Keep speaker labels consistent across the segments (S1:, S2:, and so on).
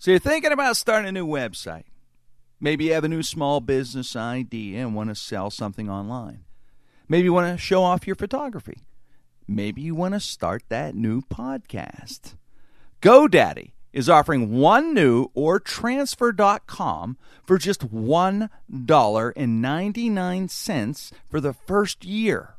S1: So you're thinking about starting a new website. Maybe you have a new small business idea and want to sell something online. Maybe you want to show off your photography. Maybe you want to start that new podcast. GoDaddy is offering one new or transfer.com for just $1.99 for the first year.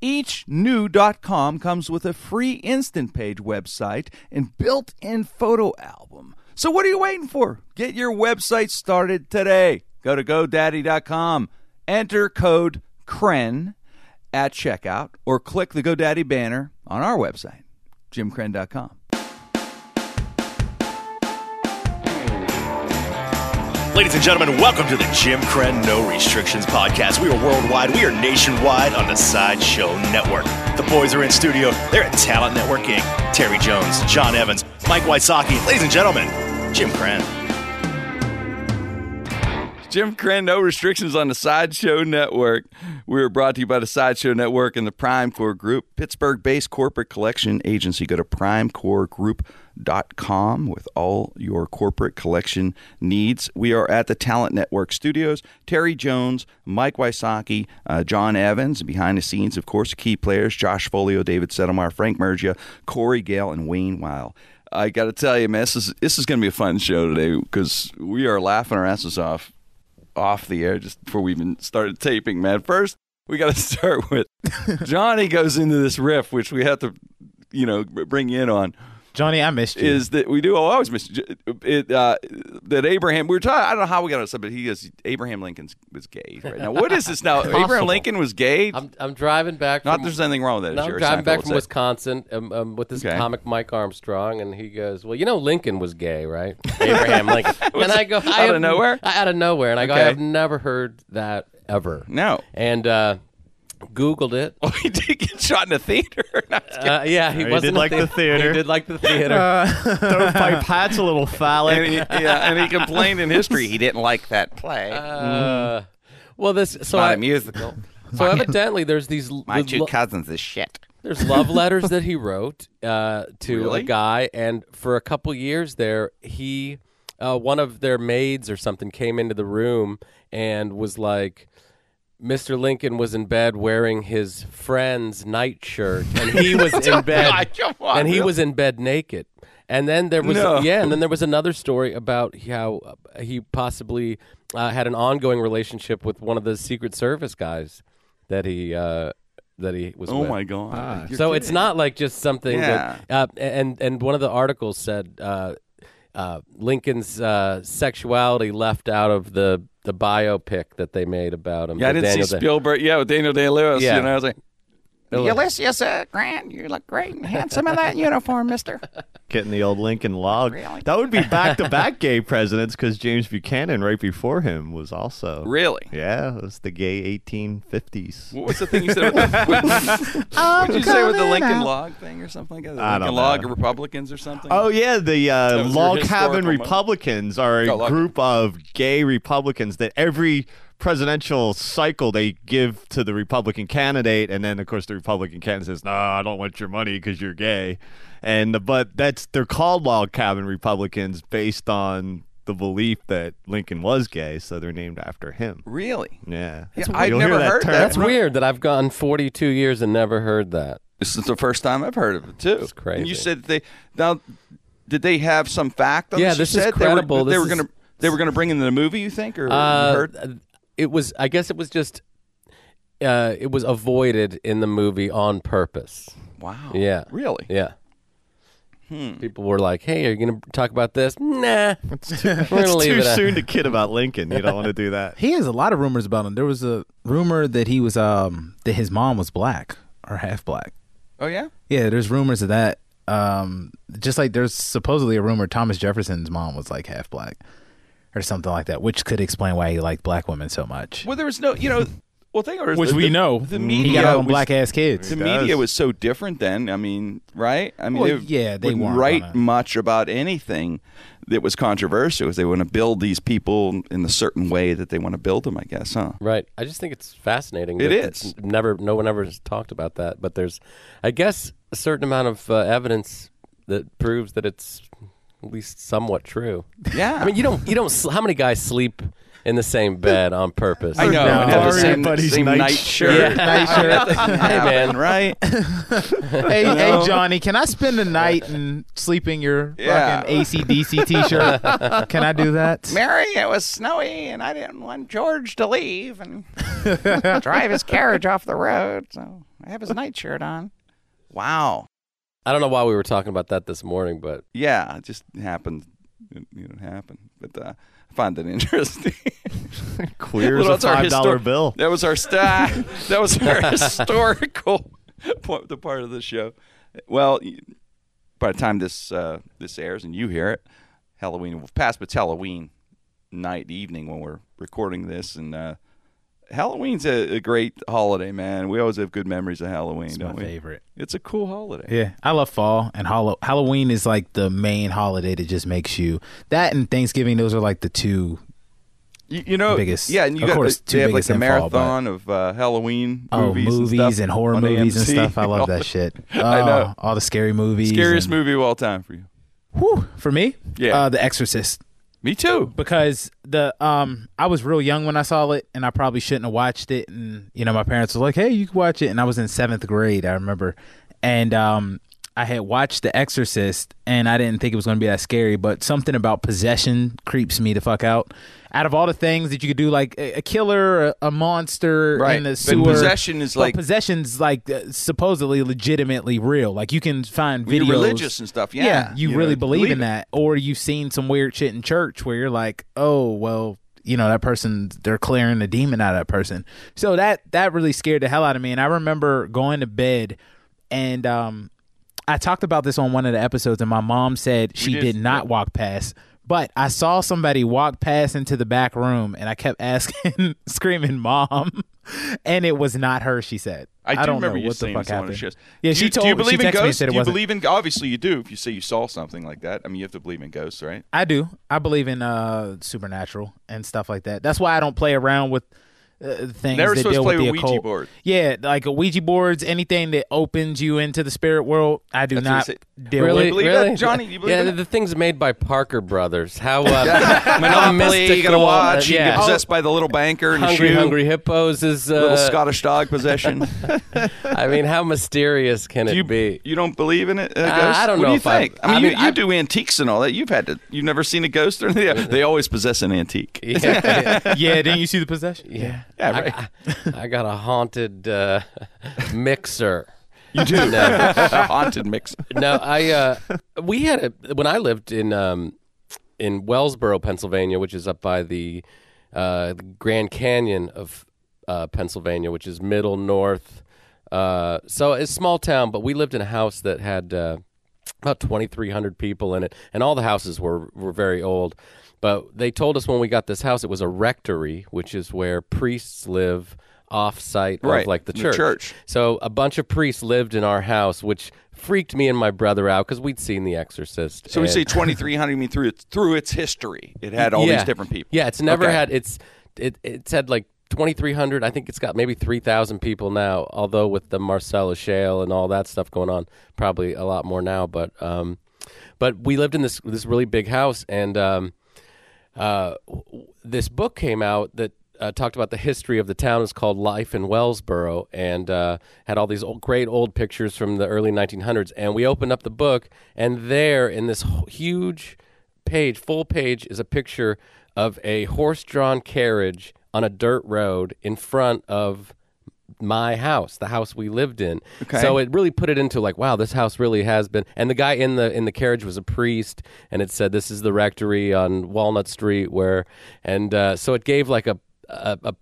S1: Each new .com comes with a free instant page website and built-in photo album. So what are you waiting for? Get your website started today. Go to godaddy.com, enter code KRENN at checkout or click the GoDaddy banner on our website, JimKrenn.com.
S2: Ladies and gentlemen, welcome to the Jim Krenn No Restrictions podcast. We are worldwide, we are nationwide on the Sideshow Network. The boys are in studio. They're at Talent Network Inc. Terry Jones, John Evans, Mike Wysocki. Ladies and gentlemen, Jim Krenn.
S1: Jim Krenn, no restrictions on the Sideshow Network. We are brought to you by the Sideshow Network and the Prime Core Group, Pittsburgh based corporate collection agency. Go to primecoregroup.com with all your corporate collection needs. We are at the Talent Network studios. Terry Jones, Mike Wysocki, uh, John Evans, and behind the scenes, of course, key players Josh Folio, David Settlemar, Frank Mergia, Corey Gale, and Wayne Weil. I got to tell you, man, this is, this is going to be a fun show today because we are laughing our asses off off the air just before we even started taping, man. First, we got to start with Johnny goes into this riff, which we have to, you know, bring in on.
S3: Johnny, I missed you.
S1: Is that we do Oh, I always miss it? Uh, that Abraham. We were talking. I don't know how we got on this, but he goes. Abraham Lincoln was gay. Right now, what is this now? Abraham Lincoln was gay.
S4: I'm, I'm driving back.
S1: Not
S4: from,
S1: there's anything wrong with that.
S4: No, I'm driving back from
S1: said.
S4: Wisconsin um, um, with this
S1: Okay.
S4: comic Mike Armstrong, and he goes, "Well, you know, Lincoln was gay, right? Abraham Lincoln." and I go, I
S1: out of nowhere?
S4: I- out of nowhere, and I go, "I have never heard that ever."
S1: No.
S4: and uh, Googled it.
S1: Oh, he did get shot in a theater. No, I'm just kidding.
S4: Uh, yeah, he
S3: he
S4: wasn't
S3: did like the
S4: thea-
S3: theater.
S4: He did like the theater.
S3: Stovepipe hat's a little phallic.
S1: and he, yeah, and he complained in history he didn't like that play.
S4: Uh, well, this so
S1: Not
S4: I,
S1: a musical.
S4: so evidently there's these
S1: My
S4: the
S1: two
S4: lo-
S1: cousins is shit.
S4: There's love letters that he wrote uh, to
S1: Really?
S4: a guy, and for a couple years there, he, uh, one of their maids or something, came into the room and was like, "Mr. Lincoln was in bed wearing his friend's nightshirt, and he was in bed,
S1: God, come on,
S4: and he
S1: really?
S4: was in bed naked." And then there was
S1: No.
S4: yeah, and then there was another story about how uh, he possibly uh, had an ongoing relationship with one of the Secret Service guys that he uh, that he was.
S1: Oh
S4: with.
S1: my god! You're
S4: So it's not like just something
S1: Yeah.
S4: that. Uh, and and one of the articles said uh, uh, Lincoln's uh, sexuality left out of the the biopic that they made about him.
S1: Yeah, I didn't
S4: Daniel
S1: see
S4: Day-
S1: Spielberg. Yeah, with Daniel Day Lewis.
S4: Yeah.
S1: You know, I was like,
S5: Ulysses uh, Grant, you look great and handsome in that uniform, mister.
S3: Getting the old Lincoln log. That would be back to back gay presidents because James Buchanan, right before him, was also.
S1: really?
S3: Yeah, it was the gay 1850s.
S1: What was the thing you said? With the, what did you say with the Lincoln Log thing or something like that? The
S3: I
S1: Lincoln
S3: don't
S1: Log
S3: know.
S1: of Republicans or something?
S3: Oh yeah, the uh,
S1: That was your
S3: log
S1: historical
S3: cabin
S1: moment.
S3: Republicans are a
S1: Oh, log-
S3: group of gay Republicans that every presidential cycle they give to the Republican candidate, and then of course the Republican candidate says, "No, I don't want your money because you're gay," and but that's they're called log cabin Republicans based on the belief that Lincoln was gay, so they're named after him.
S1: really?
S3: Yeah,
S1: Yeah, I've never
S3: that
S1: heard
S3: term.
S1: that.
S4: That's weird that I've gone 42 years and never heard that.
S1: This is the first time I've heard of it too.
S4: It's crazy.
S1: And you said they now. Did they have some fact on
S4: Yeah,
S1: this? You
S4: this is
S1: said they were-
S4: credible.
S1: They
S4: This
S1: were, gonna they were gonna bring in the movie. You think or
S4: Uh,
S1: heard?
S4: It was. I guess it was just. Uh, it was avoided in the movie on purpose.
S1: Wow.
S4: Yeah.
S1: Really?
S4: Yeah.
S1: Hmm.
S4: People were like, "Hey, are you going to talk about this?" Nah,
S3: It's too, it's too
S4: it at-
S3: soon to kid about Lincoln. You don't want to do that.
S6: He has a lot of rumors about him. There was a rumor that he was um that his mom was black or half black.
S1: Oh yeah.
S6: Yeah, there's rumors of that. Um, just like there's supposedly a rumor Thomas Jefferson's mom was like half black or something like that, which could explain why he liked black women so much.
S1: Well, there was no. You know. Well, think of it.
S6: Which
S1: the,
S6: we know.
S1: The
S6: He
S1: media
S6: got all
S1: was-
S6: black ass kids.
S1: The media was so different then. I mean, right? I mean,
S6: Well,
S1: they,
S6: yeah, they
S1: wouldn't
S6: weren't
S1: write
S6: gonna-
S1: much about anything that was controversial. 'cause They want to build these people in the certain way that they want to build them. I guess, huh?
S4: right. I just think it's fascinating.
S1: It
S4: that
S1: is.
S4: it's Never, no one ever has talked about that. But there's, I guess, a certain amount of uh, evidence that proves that it's at least somewhat true.
S1: Yeah.
S4: I mean, you don't you don't. sl- How many guys sleep in the same bed on purpose?
S1: I know.
S6: No.
S1: and have the same,
S3: buddy's
S1: same
S3: night
S1: night,
S3: shirt.
S1: shirt.
S4: Yeah.
S6: Night shirt.
S4: Hey man,
S1: right?
S6: hey, hey, Johnny, can I spend the night and sleep in your
S1: Yeah.
S6: fucking ACDC t-shirt? can I do that?
S5: Mary, it was snowy, and I didn't want George to leave and drive his carriage off the road, so I have his nightshirt on.
S1: Wow.
S4: I don't know why we were talking about that this morning, but
S1: Yeah, it just happened. It, you know, it happened. But uh, I find it interesting.
S3: Clear as
S1: Well,
S3: a five dollar
S1: histor-
S3: bill.
S1: That was our stat. That was our historical point, the part of the show. Well, by the time this uh, this airs and you hear it, Halloween will pass, but it's Halloween night, evening when we're recording this, and uh, Halloween's a, a great holiday, man. We always have good memories of Halloween,
S6: It's
S1: don't
S6: my
S1: we?
S6: favorite.
S1: It's a cool holiday.
S6: Yeah, I love fall and Hallow- Halloween is like the main holiday that just makes you that and Thanksgiving. Those are like the two.
S1: You, you know,
S6: Biggest-
S1: yeah, and you
S6: of
S1: got
S6: course,
S1: the, they have like
S6: a
S1: the
S6: in fall, but-
S1: marathon of uh, Halloween
S6: Oh,
S1: movies,
S6: movies,
S1: and, stuff
S6: and horror movies and stuff. I love that shit.
S1: I
S6: Oh,
S1: know.
S6: all the scary movies.
S1: Scariest
S6: and-
S1: movie of all time for you.
S6: Whew, for me,
S1: Yeah.
S6: uh, The Exorcist.
S1: Me too.
S6: because the um I was real young when I saw it and I probably shouldn't have watched it. And you know my parents were like hey you can watch it. And I was in seventh grade I remember. And um I had watched The Exorcist and I didn't think it was going to be that scary but something about possession creeps me the fuck out out of all the things that you could do like a, a killer a, a monster
S1: Right.
S6: in the
S1: But possession is like-
S6: possession's like uh, supposedly legitimately real like you can find videos
S1: you're religious and stuff, yeah.
S6: you,
S1: You
S6: really
S1: know,
S6: believe,
S1: believe
S6: in that, or you've seen some weird shit in church where you're like, oh well, you know that person they're clearing the demon out of that person. So that that really scared the hell out of me. And I remember going to bed, and um, I talked about this on one of the episodes, and my mom said she
S1: did,
S6: did, not walk past. But I saw somebody walk past into the back room, and I kept asking, screaming, "Mom!" And it was not her. She said,
S1: I do
S6: don't
S1: remember
S6: know what the fuck
S1: this on one of
S6: happened.
S1: shows.
S6: Yeah,
S1: do
S6: she
S1: you,
S6: told
S1: Do you
S6: she
S1: believe in
S6: texted me and
S1: ghosts?
S6: said it
S1: do you
S6: wasn't-
S1: believe in? Obviously, you do. If you say you saw something like that, I mean, you have to believe in ghosts, right?
S6: I do. I believe in uh supernatural and stuff like that. That's why I don't play around with uh, things
S1: Never
S6: that
S1: supposed to
S6: deal
S1: play
S6: with the
S1: with Ouija
S6: occult.
S1: board.
S6: Yeah, like a Ouija boards, anything that opens you into the spirit world, I do
S1: That's
S6: not deal
S4: really,
S6: with.
S1: believe
S4: really,
S1: that, Johnny? You believe
S4: yeah, the,
S1: that?
S4: the things made by Parker Brothers. How uh,
S1: Monopoly, you gotta watch.
S4: uh,
S1: You
S4: yeah.
S1: get possessed by the little banker in a
S4: Hungry
S1: shoe.
S4: Hungry Hippos is. Uh,
S1: Little Scottish dog possession.
S4: I mean, how mysterious can
S1: do
S4: it be?
S1: you don't believe in it? Uh, ghosts?
S4: I don't
S1: what
S4: know
S1: do you
S4: if I-
S1: think? I mean,
S4: I
S1: you,
S4: mean,
S1: you
S4: I-
S1: do antiques and all that. You've had to. You've never seen a ghost or anything. They always possess an antique.
S4: Yeah,
S6: yeah, then you see the possession.
S4: yeah.
S1: Yeah,
S4: I-
S1: right.
S4: I, I got a haunted uh, mixer.
S1: You do.
S4: No.
S1: a haunted mix.
S4: no, I uh, we had a when I lived in um, in Wellsboro, Pennsylvania, which is up by the uh, Grand Canyon of uh, Pennsylvania, which is middle north. Uh, so it's a small town, but we lived in a house that had uh, about twenty three hundred people in it, and all the houses were were very old. But they told us when we got this house, it was a rectory, which is where priests live off site
S1: Right,
S4: of like the
S1: the
S4: church.
S1: church.
S4: So a bunch of priests lived in our house, which freaked me and my brother out because we'd seen The Exorcist.
S1: So we
S4: and-
S1: say 2300. You mean through its through its history, it had all
S4: yeah.
S1: these different people.
S4: Yeah, it's never
S1: Okay.
S4: had it's it it's had like 2300 I think it's got maybe 3000 people now although with the Marcellus shale and all that stuff going on probably a lot more now but um but we lived in this this really big house and um uh this book came out that uh, talked about the history of the town. It's called Life in Wellsboro, and uh, had all these old, great old pictures from the early 1900s. And we opened up the book, and there, in this huge page, full page, is a picture of a horse-drawn carriage on a dirt road in front of my house, the house we lived in.
S1: Okay.
S4: So it really put it into like, wow, this house really has been. And the guy in the in the carriage was a priest, and it said this is the rectory on Walnut Street, where, and uh, so it gave like a, a a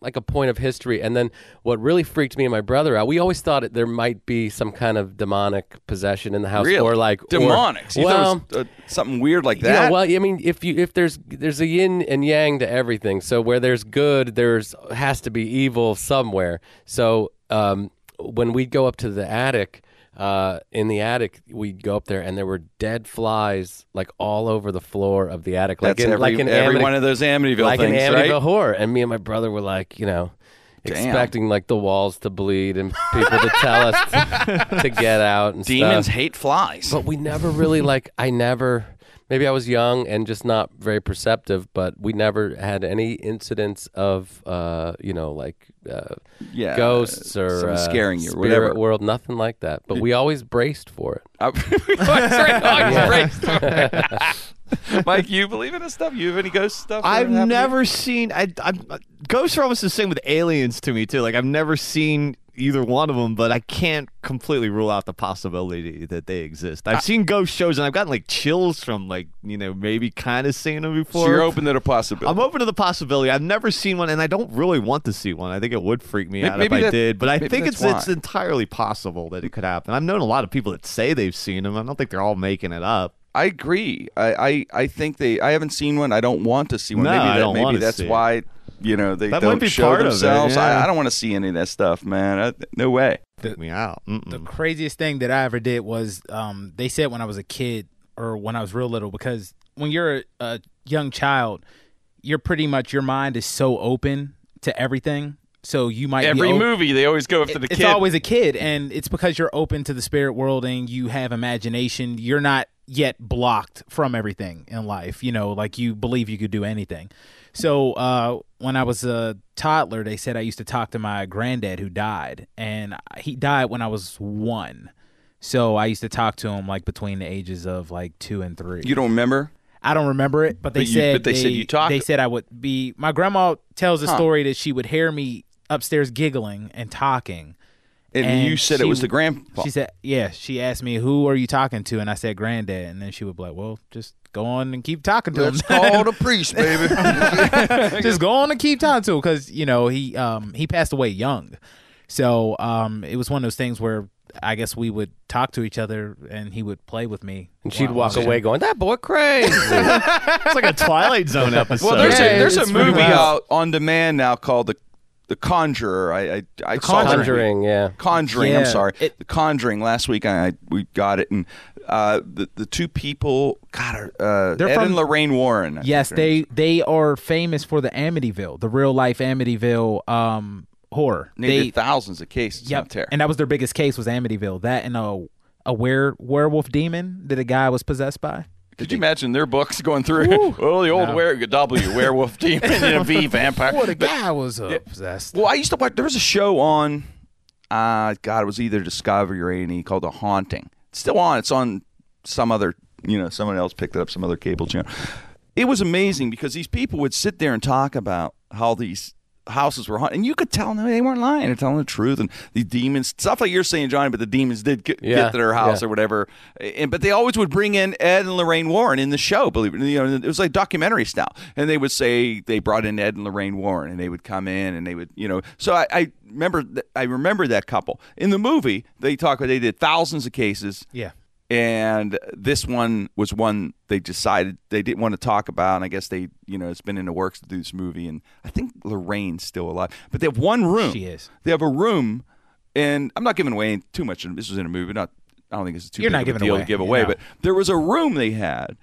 S4: like a point of history. And then what really freaked me and my brother out, we always thought there might be some kind of demonic possession in the house,
S1: Really?
S4: or like
S1: demonic.
S4: Well,
S1: was, uh, something weird like that.
S4: yeah, well, I mean, if you if there's there's a yin and yang to everything. So where there's good, there's has to be evil somewhere. So um, when we'd go up to the attic, uh, in the attic, we'd go up there, and there were dead flies like all over the floor of the attic, like
S1: That's
S4: in
S1: every,
S4: like in
S1: every
S4: Amity-
S1: one of those Amityville
S4: like
S1: things,
S4: an
S1: right?
S4: Amityville horror. And me and my brother were like, you know. Expecting like the walls to bleed and people to tell us to, to get out and
S1: Demons
S4: stuff
S1: hate flies.
S4: but we never really like i never maybe I was young and just not very perceptive, but we never had any incidents of, uh, you know, like uh,
S1: Yeah,
S4: ghosts or uh,
S1: scaring you or
S4: spirit
S1: whatever.
S4: world, nothing like that. But we always braced for it.
S1: Mike, you believe in this stuff? You have any ghost stuff?
S3: I've
S1: happened to you?
S3: never seen. I, I, ghosts are almost the same with aliens to me too. Like I've never seen either one of them, but I can't completely rule out the possibility that they exist. I've seen ghost shows and I've gotten like chills from like you know maybe kind of seeing them before.
S1: So you're open to the possibility.
S3: I'm open to the possibility. I've never seen one, and I don't really want to see one. I think it would freak me
S1: May-
S3: out
S1: maybe
S3: if I
S1: that-
S3: did. But I think it's it's entirely possible that it could happen. I've known a lot of people that say they've seen them. I don't think they're all making it up.
S1: I agree. I, I, I think they. I haven't seen one. I don't want to see one.
S3: No,
S1: maybe
S3: I don't
S1: maybe that's
S3: see it.
S1: Why you know they
S3: That might
S1: don't
S3: be
S1: show
S3: part of it,
S1: themselves.
S3: yeah.
S1: I, I don't want to see any of that stuff, man. I, no way.
S3: Freak me out. Mm-mm.
S6: The craziest thing that I ever did was um, they said when I was a kid or when I was real little because when you're a, a young child, you're pretty much your mind is so open to everything. So you might be
S1: Every
S6: o-
S1: movie they always go after the
S6: it's
S1: kid.
S6: It's always a kid, and it's because you're open to the spirit world and you have imagination. You're not yet blocked from everything in life. You know, like you believe you could do anything. So uh, when I was a toddler, they said I used to talk to my granddad who died, and he died when I was one. So I used to talk to him like between the ages of like two and three.
S1: you don't remember?
S6: I don't remember it, but they
S1: But you-
S6: said
S1: but they said you talked-
S6: They said I would be. My grandma tells a
S1: Huh.
S6: story that she would hear me upstairs giggling and talking.
S1: And,
S6: And
S1: you said it was the grandpa.
S6: She said, "Yeah." She asked me, "Who are you talking to?" And I said, "Granddad." And then she would be like, "Well, just go on and keep talking to
S1: Let's
S6: him.
S1: call the priest, baby.
S6: just go on and keep talking to him because you know he um he passed away young, so um it was one of those things where I guess we would talk to each other and he would play with me,
S4: And she'd walk
S6: while-
S4: away going, "That boy crazy."
S3: It's like a Twilight Zone episode.
S1: well, there's
S6: Yeah,
S1: a there's a
S6: it's pretty
S1: movie
S6: wild.
S1: out on demand now called the the Conjurer. I I, I saw that movie.
S4: Conjuring, yeah.
S1: Conjuring. I'm sorry.
S6: it-
S1: the Conjuring. Last week I, I we got it, and uh, the the two people, God, uh,
S6: They're
S1: Ed
S6: from-
S1: and Lorraine Warren. I
S6: Yes,
S1: think their names.
S6: they they are famous for the Amityville, the real life Amityville um horror.
S1: They,
S6: They
S1: did thousands of cases
S6: yep,
S1: out there.
S6: and that was their biggest case was Amityville. That and a a were werewolf demon that a guy was possessed by.
S1: Could you imagine their books going through? oh, the old were- W werewolf demon and a V vampire.
S6: What a
S1: But-
S6: guy was obsessed. possessed.
S1: Well, I used to watch. There was a show on. Uh, God, it was either Discovery or A&E called The Haunting. It's still on. It's on some other. You know, someone else picked it up, some other cable channel. It was amazing because these people would sit there and talk about how these houses were haunted, and you could tell no, they weren't lying; they're telling the truth. And the demons, stuff like you're saying, Johnny, but the demons did get,
S4: Yeah,
S1: get to their house
S4: yeah.
S1: or whatever. And but they always would bring in Ed and Lorraine Warren in the show. Believe it, you know, it was like documentary style, and they would say they brought in Ed and Lorraine Warren, and they would come in and they would, you know. So I, I remember, I remember that couple in the movie. They talk about they did thousands of cases,
S6: yeah.
S1: And this one was one they decided they didn't want to talk about. And I guess they, you know, it's been in the works to do this movie, and I think Lorraine's still alive, but they have one room.
S6: She is.
S1: They have a room, and I'm not giving away too much. This was in a movie, not. I don't think it's too
S6: You're
S1: big
S6: not
S1: of a
S6: giving
S1: deal
S6: away,
S1: to give
S6: you
S1: away,
S6: know.
S1: but there was a room they had.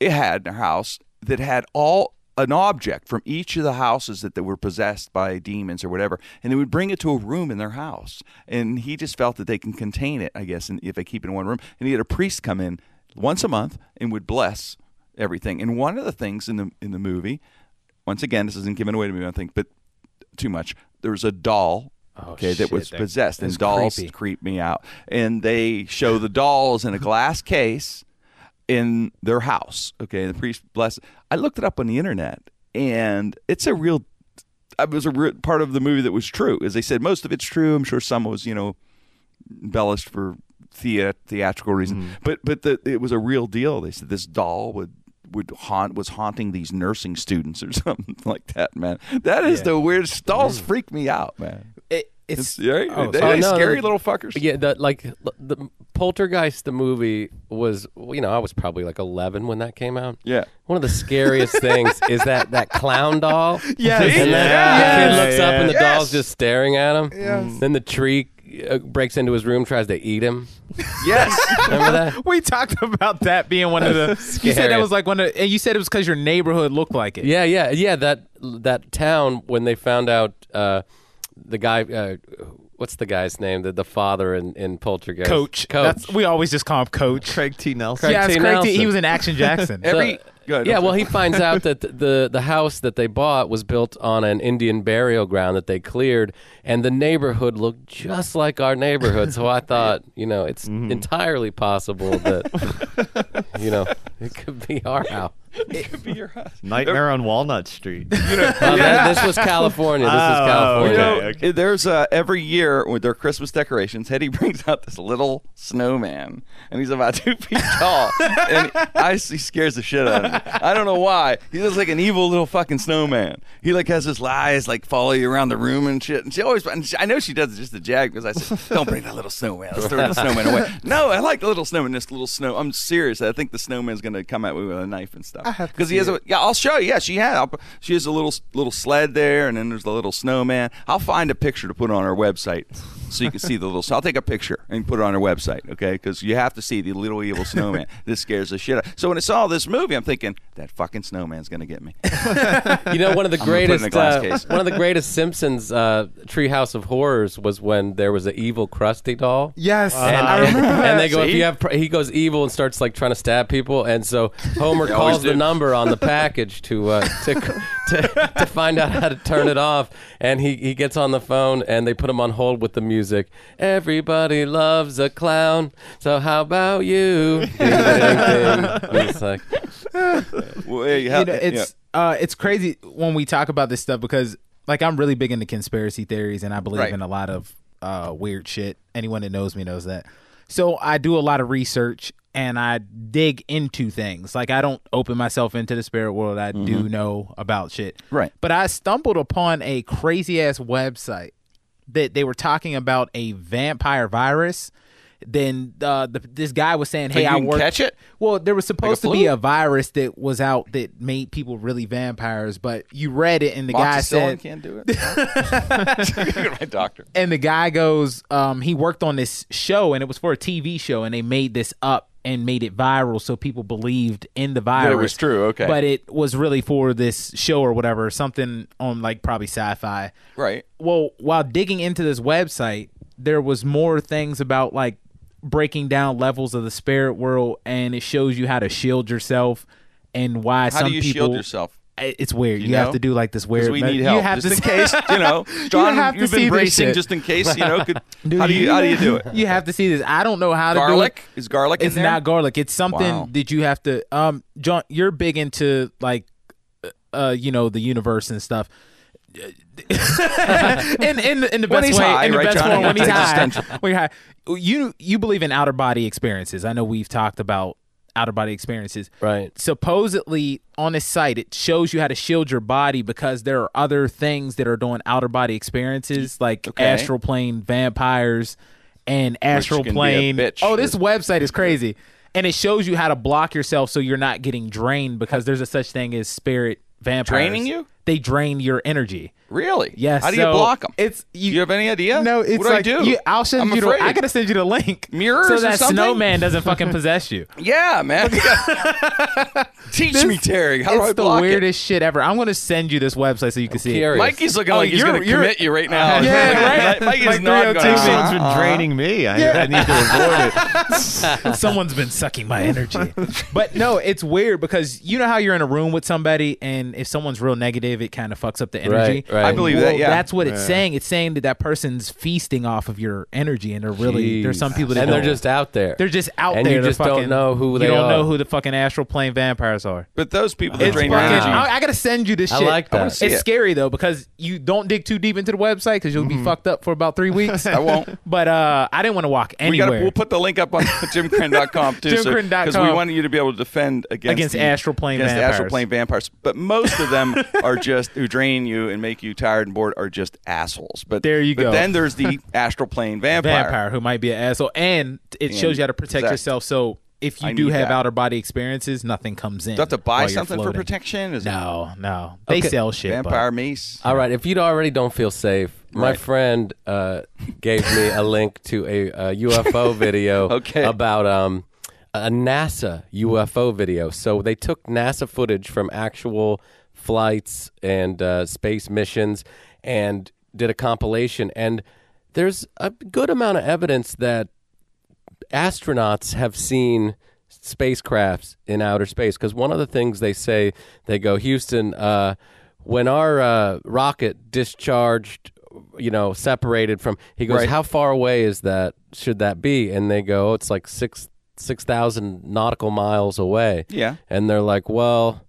S1: It had in their house that had all an object from each of the houses that they were possessed by demons or whatever, and they would bring it to a room in their house. And he just felt that they can contain it, I guess, if they keep it in one room. And he had a priest come in once a month and would bless everything. And one of the things in the in the movie, once again, this isn't given away to me, I think, but too much. There was a doll. Oh, okay, that
S6: shit,
S1: was
S6: that-
S1: possessed, and dolls
S6: creepy.
S1: creep me out. And they show the dolls in a glass case in their house. Okay, the priest bless. I looked it up on the internet, and it's a real. It was a real part of the movie that was true. As they said, most of it's true. I'm sure some was, you know, embellished for thea- theatrical reasons. Mm-hmm. But but the, it was a real deal. They said this doll would would haunt was haunting these nursing students or something like that. Man, that is the weirdest. Dolls mm. freak me out, man.
S6: It,
S1: It's,
S6: it's
S1: right?
S6: oh,
S1: they,
S6: so-
S1: they
S4: Oh, no,
S1: scary
S4: the-
S1: little fuckers.
S4: Yeah, the, like the Poltergeist, the movie was. You know, I was probably like 11 when that came out.
S1: Yeah.
S4: One of the scariest things is that that clown doll.
S6: Yes.
S4: And then
S1: Yes.
S4: the kid looks up and the
S1: Yes.
S4: doll's just staring at him. Yes. Then the tree uh, breaks into his room, tries to eat him.
S1: Yes.
S4: Remember that?
S6: we talked about that being one of the. you said that was like one of, and you said it was because your neighborhood looked like it.
S4: Yeah, yeah, yeah. That that town when they found out uh, the guy uh, what's the guy's name? The the father in, in Poltergeist.
S6: Coach.
S4: Coach.
S6: That's, we always just call him Coach.
S3: Craig T. Nelson.
S4: Craig
S6: yeah,
S4: T.
S6: Craig T. He was in Action Jackson.
S4: So-
S1: Every go ahead,
S4: yeah, well, he finds out that the, the the house that they bought was built on an Indian burial ground that they cleared, and the neighborhood looked just like our neighborhood. So I thought, you know, it's
S1: Mm-hmm.
S4: entirely possible that, you know, it could be our house.
S1: it could be your house.
S3: Nightmare on Walnut Street.
S4: Uh, that- this was California. This was
S3: Oh,
S4: California.
S1: You
S3: Okay, okay.
S1: there's uh, every year with their Christmas decorations, Hetty brings out this little snowman, and he's about two feet tall, and I he scares the shit out of me. I don't know why. He looks like an evil little fucking snowman. He like has his eyes like follow you around the room and shit. And she always, and she, I know she does it just to jag because I said, "Don't bring that little snowman. Let's throw the snowman away." No, I like the little snowman. This little snow. I'm serious. I think the snowman's gonna come at me with a knife and stuff. Because he has a yeah. I'll show you. Yeah, she had. I'll, she has a little little sled there, and then there's the little snowman. I'll find a picture to put on our website so you can see the little. So I'll take a picture and put it on our website, okay? Because you have to see the little evil snowman. this scares the shit out. So when I saw this movie, I'm thinking that fucking snowman's gonna get me.
S4: You know, one of the
S1: I'm gonna put it in
S4: greatest, uh, one of the greatest Simpsons uh, Treehouse of Horrors was when there was an evil Krusty doll.
S6: yes,
S4: And,
S6: I remember
S4: and,
S6: that.
S4: and they go, if you have, pr- he goes evil and starts like trying to stab people, and so Homer calls the number on the package to, uh, to to to find out how to turn it off, and he he gets on the phone, and they put him on hold with the music. Everybody loves a clown, so how about you? Ding, ding, ding. It's like,
S1: Well, yeah, you
S6: you know, it's uh, it's crazy when we talk about this stuff because like I'm really big into conspiracy theories and I believe
S1: Right.
S6: in a lot of uh, weird shit. Anyone that knows me knows that. So I do a lot of research and I dig into things. Like I don't open myself into the spirit world. I do know about shit.
S1: Mm-hmm. Right.
S6: But I stumbled upon a crazy ass website that they were talking about a vampire virus. Then uh, the, this guy was saying,
S1: So
S6: "Hey, I work."
S1: catch it?
S6: Well, there was supposed to be a virus that was out that made people really vampires, but you read it and the guy said,
S1: can't do it. My doctor.
S6: and the guy goes, um, he worked on this show and it was for a TV show and they made this up and made it viral so people believed in the virus.
S1: it was true, okay.
S6: But it was really for this show or whatever, something on like probably sci-fi.
S1: Right.
S6: Well, while digging into this website, there was more things about like breaking down levels of the spirit world, and it shows you how to shield yourself and why
S1: How
S6: some
S1: do you
S6: people.
S1: shield yourself?
S6: It's weird. You,
S1: You
S6: have to do like this weird.
S1: We need
S6: You have
S1: just
S6: to
S1: in case. You know, John,
S6: have to
S1: you've been bracing just in case. You know, could,
S6: Dude,
S1: how do you how do you do it?
S6: You have to see this. I don't know how to do it.
S1: is garlic in
S6: It's not garlic. It's something
S1: Wow.
S6: that you have to. Um, John, you're big into like, uh, you know, the universe and stuff. in in in the best way,
S1: high,
S6: in the
S1: right,
S6: best
S1: John?
S6: form when he's high. When you're high. You you believe in outer body experiences. I know we've talked about outer body experiences.
S4: right.
S6: Supposedly on this site, it shows you how to shield your body because there are other things that are doing outer body experiences like
S1: Okay.
S6: astral plane vampires and astral plane. Oh, this website is crazy. And it shows you how to block yourself so you're not getting drained because there's a such thing as spirit vampires.
S1: Draining you?
S6: They drain your energy.
S1: Really?
S6: Yes.
S1: How do you block them?
S6: It's you,
S1: Do you have any idea?
S6: No, it's
S1: what do
S6: like
S1: I do?
S6: You, I'll send
S1: I'm
S6: you. The. I gotta send you the link.
S1: Mirrors
S6: so that snowman doesn't fucking possess you.
S1: Yeah, man. Teach me, Terry. How do
S6: it's
S1: I
S6: the
S1: block
S6: weirdest shit ever. I'm gonna send you this website so you can see it.
S1: Mikey's oh, looking
S6: Oh,
S1: like he's
S6: you're-
S1: going to
S6: you're-
S1: commit you right now.
S6: Yeah, right.
S1: Mikey's
S6: Like
S1: not going
S3: Someone's been uh-huh. draining me. I need to avoid it.
S6: Someone's been sucking my energy. but no, it's weird because you know how you're in a room with somebody and if someone's real negative, it kind of fucks up the energy.
S4: Right, right.
S1: I believe
S6: Well,
S1: that, yeah.
S6: that's what it's saying. It's saying that that person's feasting off of your energy, and they're really there's some people that
S4: and they're just out there.
S6: they're just out
S4: And
S6: there.
S4: you
S6: They're
S4: just don't know who they are.
S6: you don't
S4: are.
S6: know who the fucking astral plane vampires are.
S1: But those people that
S6: It's
S1: drain
S6: fucking.
S1: energy.
S6: I, I gotta send you this shit.
S4: I
S6: shit.
S4: like that. I
S6: It's
S1: it.
S6: scary though because you don't dig too deep into the website because you'll be fucked up for about three weeks.
S1: I won't.
S6: But uh, I didn't want to walk
S1: We
S6: anywhere.
S1: gotta, we'll put the link up on jimkrenn.com too.
S6: Jimkrenn.com.
S1: Because we want you to be able to defend against,
S6: Against
S1: the-
S6: astral plane
S1: against the astral plane vampires. But most of them are just who drain you and make you tired and bored are just assholes. But
S6: There you
S1: but
S6: go.
S1: then there's the astral plane vampire.
S6: vampire who might be an asshole, and it
S1: And
S6: shows you how to protect
S1: possessed.
S6: yourself. So if you
S1: I
S6: do have
S1: that.
S6: outer body experiences, nothing comes in.
S1: Do you have to buy
S6: while you're
S1: something for protection? Is it
S6: No, no, they
S4: Okay.
S6: sell shit. but-
S1: vampire mace?
S4: All right, if you already don't feel safe, my
S1: Right.
S4: friend uh, gave me a link to a, a UFO video
S1: Okay.
S4: about um, a NASA UFO video. So they took NASA footage from actual flights and uh, space missions and did a compilation. And there's a good amount of evidence that astronauts have seen spacecrafts in outer space because one of the things they say they go houston uh, when our uh, rocket discharged you know separated from he goes
S1: Right.
S4: how far away is that should that be and they go oh, it's like six six thousand nautical miles away
S1: Yeah.
S4: and they're like well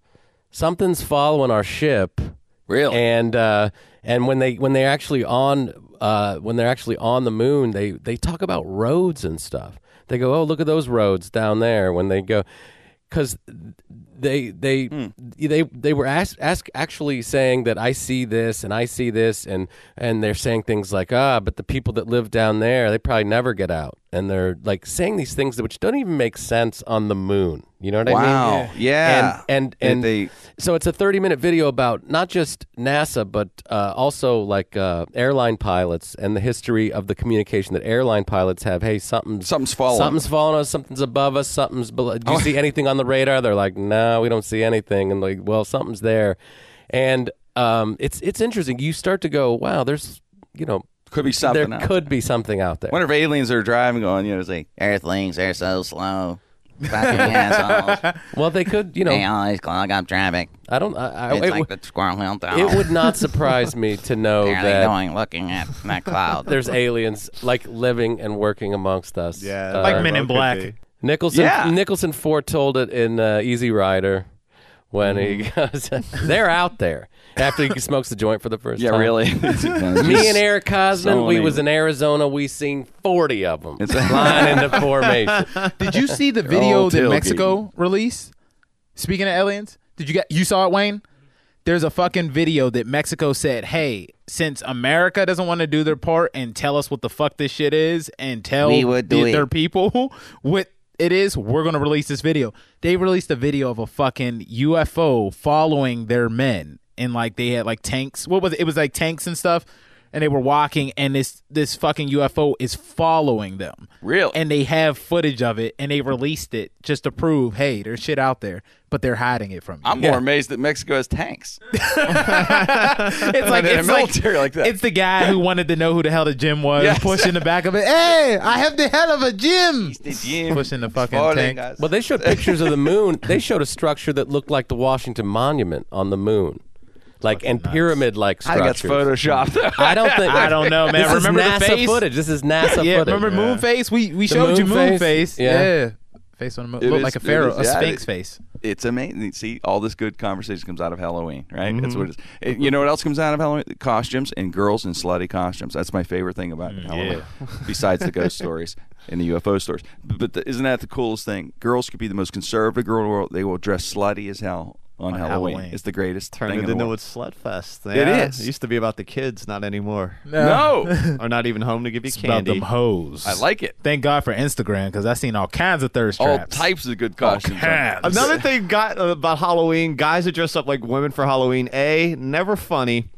S4: something's following our ship
S1: Really?
S4: and uh, and when they when they're actually on uh, when they're actually on the moon, they they talk about roads and stuff. They go, oh, look at those roads down there. When they go, because they they they they were ask, ask actually saying that I see this and I see this and and they're saying things like ah, but the people that live down there they probably never get out and they're like saying these things which don't even make sense on the moon. You know what I mean?
S1: Wow. Yeah.
S4: And and
S1: They-
S4: and
S1: they-
S4: so it's a 30 minute video about not just NASA, but uh, also like uh, airline pilots and the history of the communication that airline pilots have. Hey, something's
S1: Something's following.
S4: Something's following us. Something's above us. Something's below. Do you see anything on the radar? They're like, no, we don't see anything. And like, well, something's there. And um, it's it's interesting. You start to go, wow, there's you know,
S1: Could be something.
S4: there
S1: out
S4: could be something out there.
S1: Wonder if aliens are driving, going, you know, say,
S5: Earthlings are so slow. Fucking assholes.
S4: well, they could, you know.
S5: They
S4: know,
S5: always clog up traffic.
S4: I don't. I, I,
S5: It's
S4: it,
S5: like
S4: would-
S5: the squirrel hill down.
S4: it would not surprise me to know
S5: There they
S4: that
S5: going looking at that cloud.
S4: there's aliens like living and working amongst us.
S3: Yeah,
S4: Uh,
S6: Like Men in Black.
S3: be.
S4: Nicholson.
S1: Yeah.
S4: Nicholson foretold it in uh, Easy Rider when he goes, "They're out there." After he smokes the joint for the first
S1: yeah,
S4: time.
S1: really?
S4: Me and Eric Cosman,
S1: So
S4: we
S1: many-
S4: was in Arizona. We seen forty of them
S1: It's a-
S4: flying into formation.
S6: Did you see the video
S1: all
S6: that
S1: tailgating.
S6: Mexico released? Speaking of aliens, did you get you saw it, Wayne? There's a fucking video that Mexico said, "Hey, since America doesn't want to do their part and tell us what the fuck this shit is and tell
S5: We would do
S6: the-
S5: it."
S6: their people what it is, we're going to release this video." They released a video of a fucking UFO following their men and like they had like tanks. What was it? It was like tanks and stuff. And they were walking, and this this fucking UFO is following them
S1: Real.
S6: and they have footage of it and they released it just to prove hey there's shit out there but they're hiding it from you
S1: I'm more amazed that Mexico has tanks.
S6: it's like
S1: in a
S6: it's like,
S1: military like that.
S6: it's the guy who wanted to know who the hell the gym was
S1: Yes.
S6: pushing the back of it hey i have the hell of a gym
S1: The gym,
S6: Pushing the fucking
S1: falling
S6: tank.
S1: us.
S4: Well, they showed pictures of the moon. They showed a structure that looked like the Washington Monument on the moon, like and pyramid-like
S1: I think that's
S4: structures.
S1: Photoshopped.
S4: I don't think.
S6: I don't know, man.
S4: This
S6: Remember
S4: is
S6: the
S4: NASA
S6: face?
S4: footage. This is NASA
S6: yeah
S4: footage.
S6: remember moon face we we showed
S4: moon
S6: you moon
S4: face?
S6: face,
S4: Yeah.
S6: Yeah. face on the moon
S1: It
S6: looked
S1: is-
S6: like a
S1: it
S6: pharaoh
S1: is,
S6: a
S1: yeah,
S6: sphinx
S1: it-
S6: face
S1: it's amazing. See, all this good conversation comes out of Halloween, right? That's mm-hmm. what it is. It- you know what else comes out of Halloween? Costumes and girls in slutty costumes. That's my favorite thing about mm, Halloween, besides the ghost stories and the UFO stories. But, but the, isn't that the coolest thing? Girls could be the most conservative girl in the world. They will dress slutty as hell on,
S6: On
S1: Halloween.
S6: Halloween.
S1: It's the greatest
S3: Turned
S1: thing
S3: it
S1: in the
S3: into
S1: world.
S3: a Slutfest.
S1: It
S3: Yeah,
S1: is.
S3: It used to be about the kids, not anymore.
S1: no,
S3: or not even home to give you
S6: it's about
S3: candy.
S6: them hoes
S1: I like it.
S6: thank god for instagram because i seen all kinds of thirst
S1: All
S6: traps
S1: types of good
S6: all
S1: costumes.
S6: kinds.
S3: Another thing got uh, about Halloween, guys that dress up like women for Halloween. A, never funny.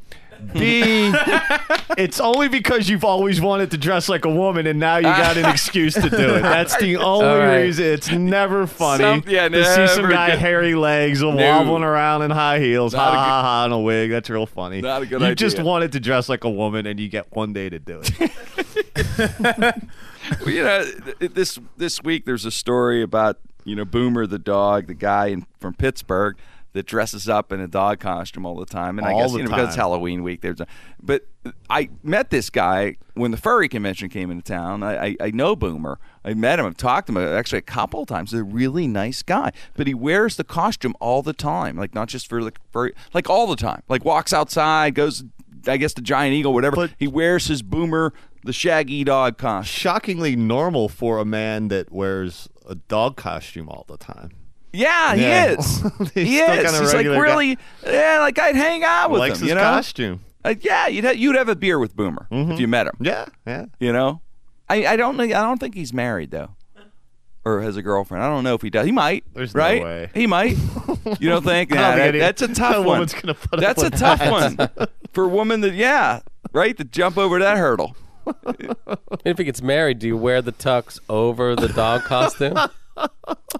S3: B, it's only because you've always wanted to dress like a woman and now you got an excuse to do it. That's the only
S4: All right.
S3: reason. It's never funny
S1: Some- yeah,
S3: to see some guy
S1: good.
S3: hairy legs
S1: No.
S3: wobbling around in high heels,
S1: Not
S3: ha
S1: a good-
S3: ha ha, in a wig. That's real funny.
S1: Not a good
S3: you just wanted to dress like a woman and you get one day to do it.
S1: Well, you know, this this week there's a story about you know Boomer the dog, the guy in, from Pittsburgh that dresses up in a dog costume all the time, and I guess you know because it's. Halloween week. There's, a, but I met this guy when the furry convention came into town. I, I, I know Boomer. I met him. I've talked to him actually a couple of times. He's a really nice guy, but he wears the costume all the time, like not just for the furry, like all the time. Like walks outside, goes. I guess the giant eagle, whatever.
S3: But-
S1: he wears his Boomer, the Shaggy dog costume.
S3: Shockingly normal for a man that wears a dog costume all the time.
S1: Yeah, he is.
S3: He's
S1: he
S3: still
S1: is.
S3: kinda
S1: He's like
S3: regular guy.
S1: really, yeah, like I'd hang out with
S3: Likes
S1: him.
S3: his
S1: You know,
S3: costume.
S1: Uh, yeah, you'd ha- you'd have a beer with Boomer if you met him.
S3: Yeah, yeah.
S1: You know, I I don't know. I don't think he's married though, or has a girlfriend. I don't know if he does. He might.
S3: There's no way.
S1: He might. You don't think?
S3: I
S1: Nah, that- that's a tough
S3: no
S1: one.
S3: gonna put up
S1: that's a tough
S3: that.
S1: one for a woman that yeah, right, to jump over that hurdle.
S4: If he gets married, do you wear the tux over the dog costume?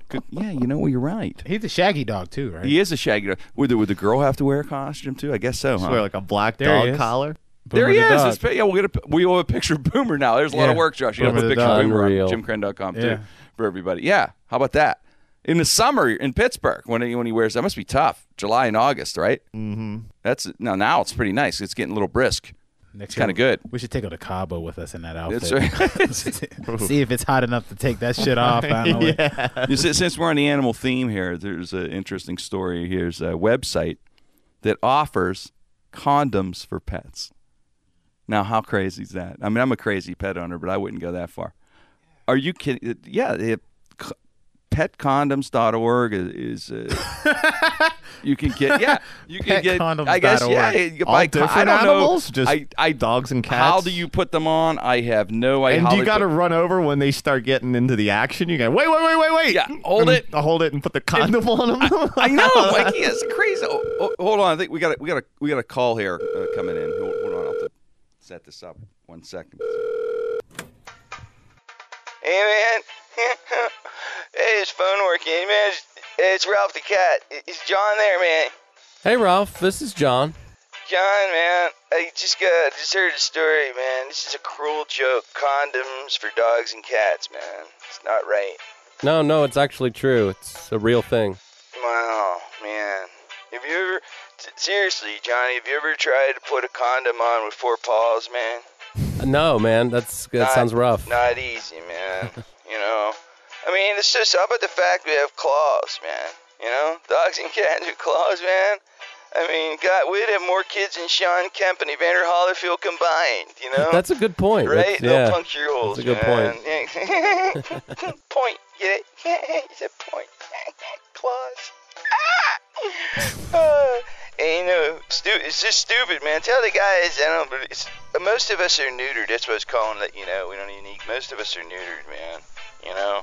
S1: Good- Yeah, you know, you're right.
S6: he's a shaggy dog too right
S1: He is a shaggy dog. Would the, would the girl have to wear a costume too? I guess so. Huh?
S3: wear like a black
S6: There he
S3: dog
S6: is.
S3: collar.
S1: There
S6: Boomer
S1: he
S6: the
S1: is.
S6: dog.
S1: It's- yeah, we'll get a, we will have a picture of Boomer now. There's a lot of
S6: Yeah.
S1: work, Josh. You have
S6: Boomer
S1: a
S6: the
S1: picture of
S6: dog.
S1: Boomer
S4: Unreal.
S1: on jimkrenn.com too
S6: Yeah.
S1: for everybody. Yeah. How about that? In the summer in Pittsburgh, when he, when he wears that must be tough. July and August, right? Mm-hmm. That's now. Now it's pretty nice. It's getting a little brisk.
S6: Next
S1: kinda good.
S6: We should take her to Cabo with us in that outfit.
S1: That's right.
S6: See if it's hot enough to take that shit off. I don't know.
S1: You Since we're on the animal theme here, there's an interesting story. Here's a website that offers condoms for pets. Now, how crazy is that? I mean, I'm a crazy pet owner, but I wouldn't go that far. Are you kidding? Yeah, it, c- petcondoms.org is. is uh, you can get yeah. You can get. I guess yeah. You can
S3: All
S1: buy con- I
S3: different
S1: don't
S3: animals?
S1: know.
S3: Just
S1: I, I
S3: dogs and cats?
S1: How do you put them on? I have no idea.
S3: And you got to
S1: put-
S3: run over when they start getting into the action. You go, wait, wait, wait, wait, wait.
S1: Yeah, hold
S3: And
S1: it.
S3: Hold it and put the condom on them.
S1: I know, like he is crazy. Oh, oh, hold on, I think we got a, we got a we got a call here uh, coming in. Hold, hold on, I'll have to set this up. One second.
S7: Hey man, hey, his phone working. Hey, man, it's, it's Ralph the cat. Is John there, man?
S4: Hey, Ralph. This is John.
S7: John, man, I just got just heard a story, man. This is a cruel joke. Condoms for dogs and cats, man. It's not right.
S4: No, no, it's actually true. It's a real thing.
S7: Wow, man. Have you ever, seriously, Johnny, have you ever tried to put a condom on with four paws, man?
S4: No, man, that's that
S7: Not-
S4: sounds rough.
S7: Not easy, man. you know, I mean, it's just how about the fact we have claws, man? You know, dogs and cats with claws, man. I mean, God, we'd have more kids than Shawn Kemp and Evander Holyfield combined. You know,
S4: That's a good point.
S7: right?
S4: That's-
S7: They'll
S4: yeah.
S7: puncture your holes.
S4: That's a good
S7: man. point. point. Get it? it's a point. Claws. Ah! and you know, stu- it's just stupid, man. Tell the guys, I don't. But it's, most of us are neutered. That's what I was calling it. You know, we don't unique. Most of us are neutered, man. You know,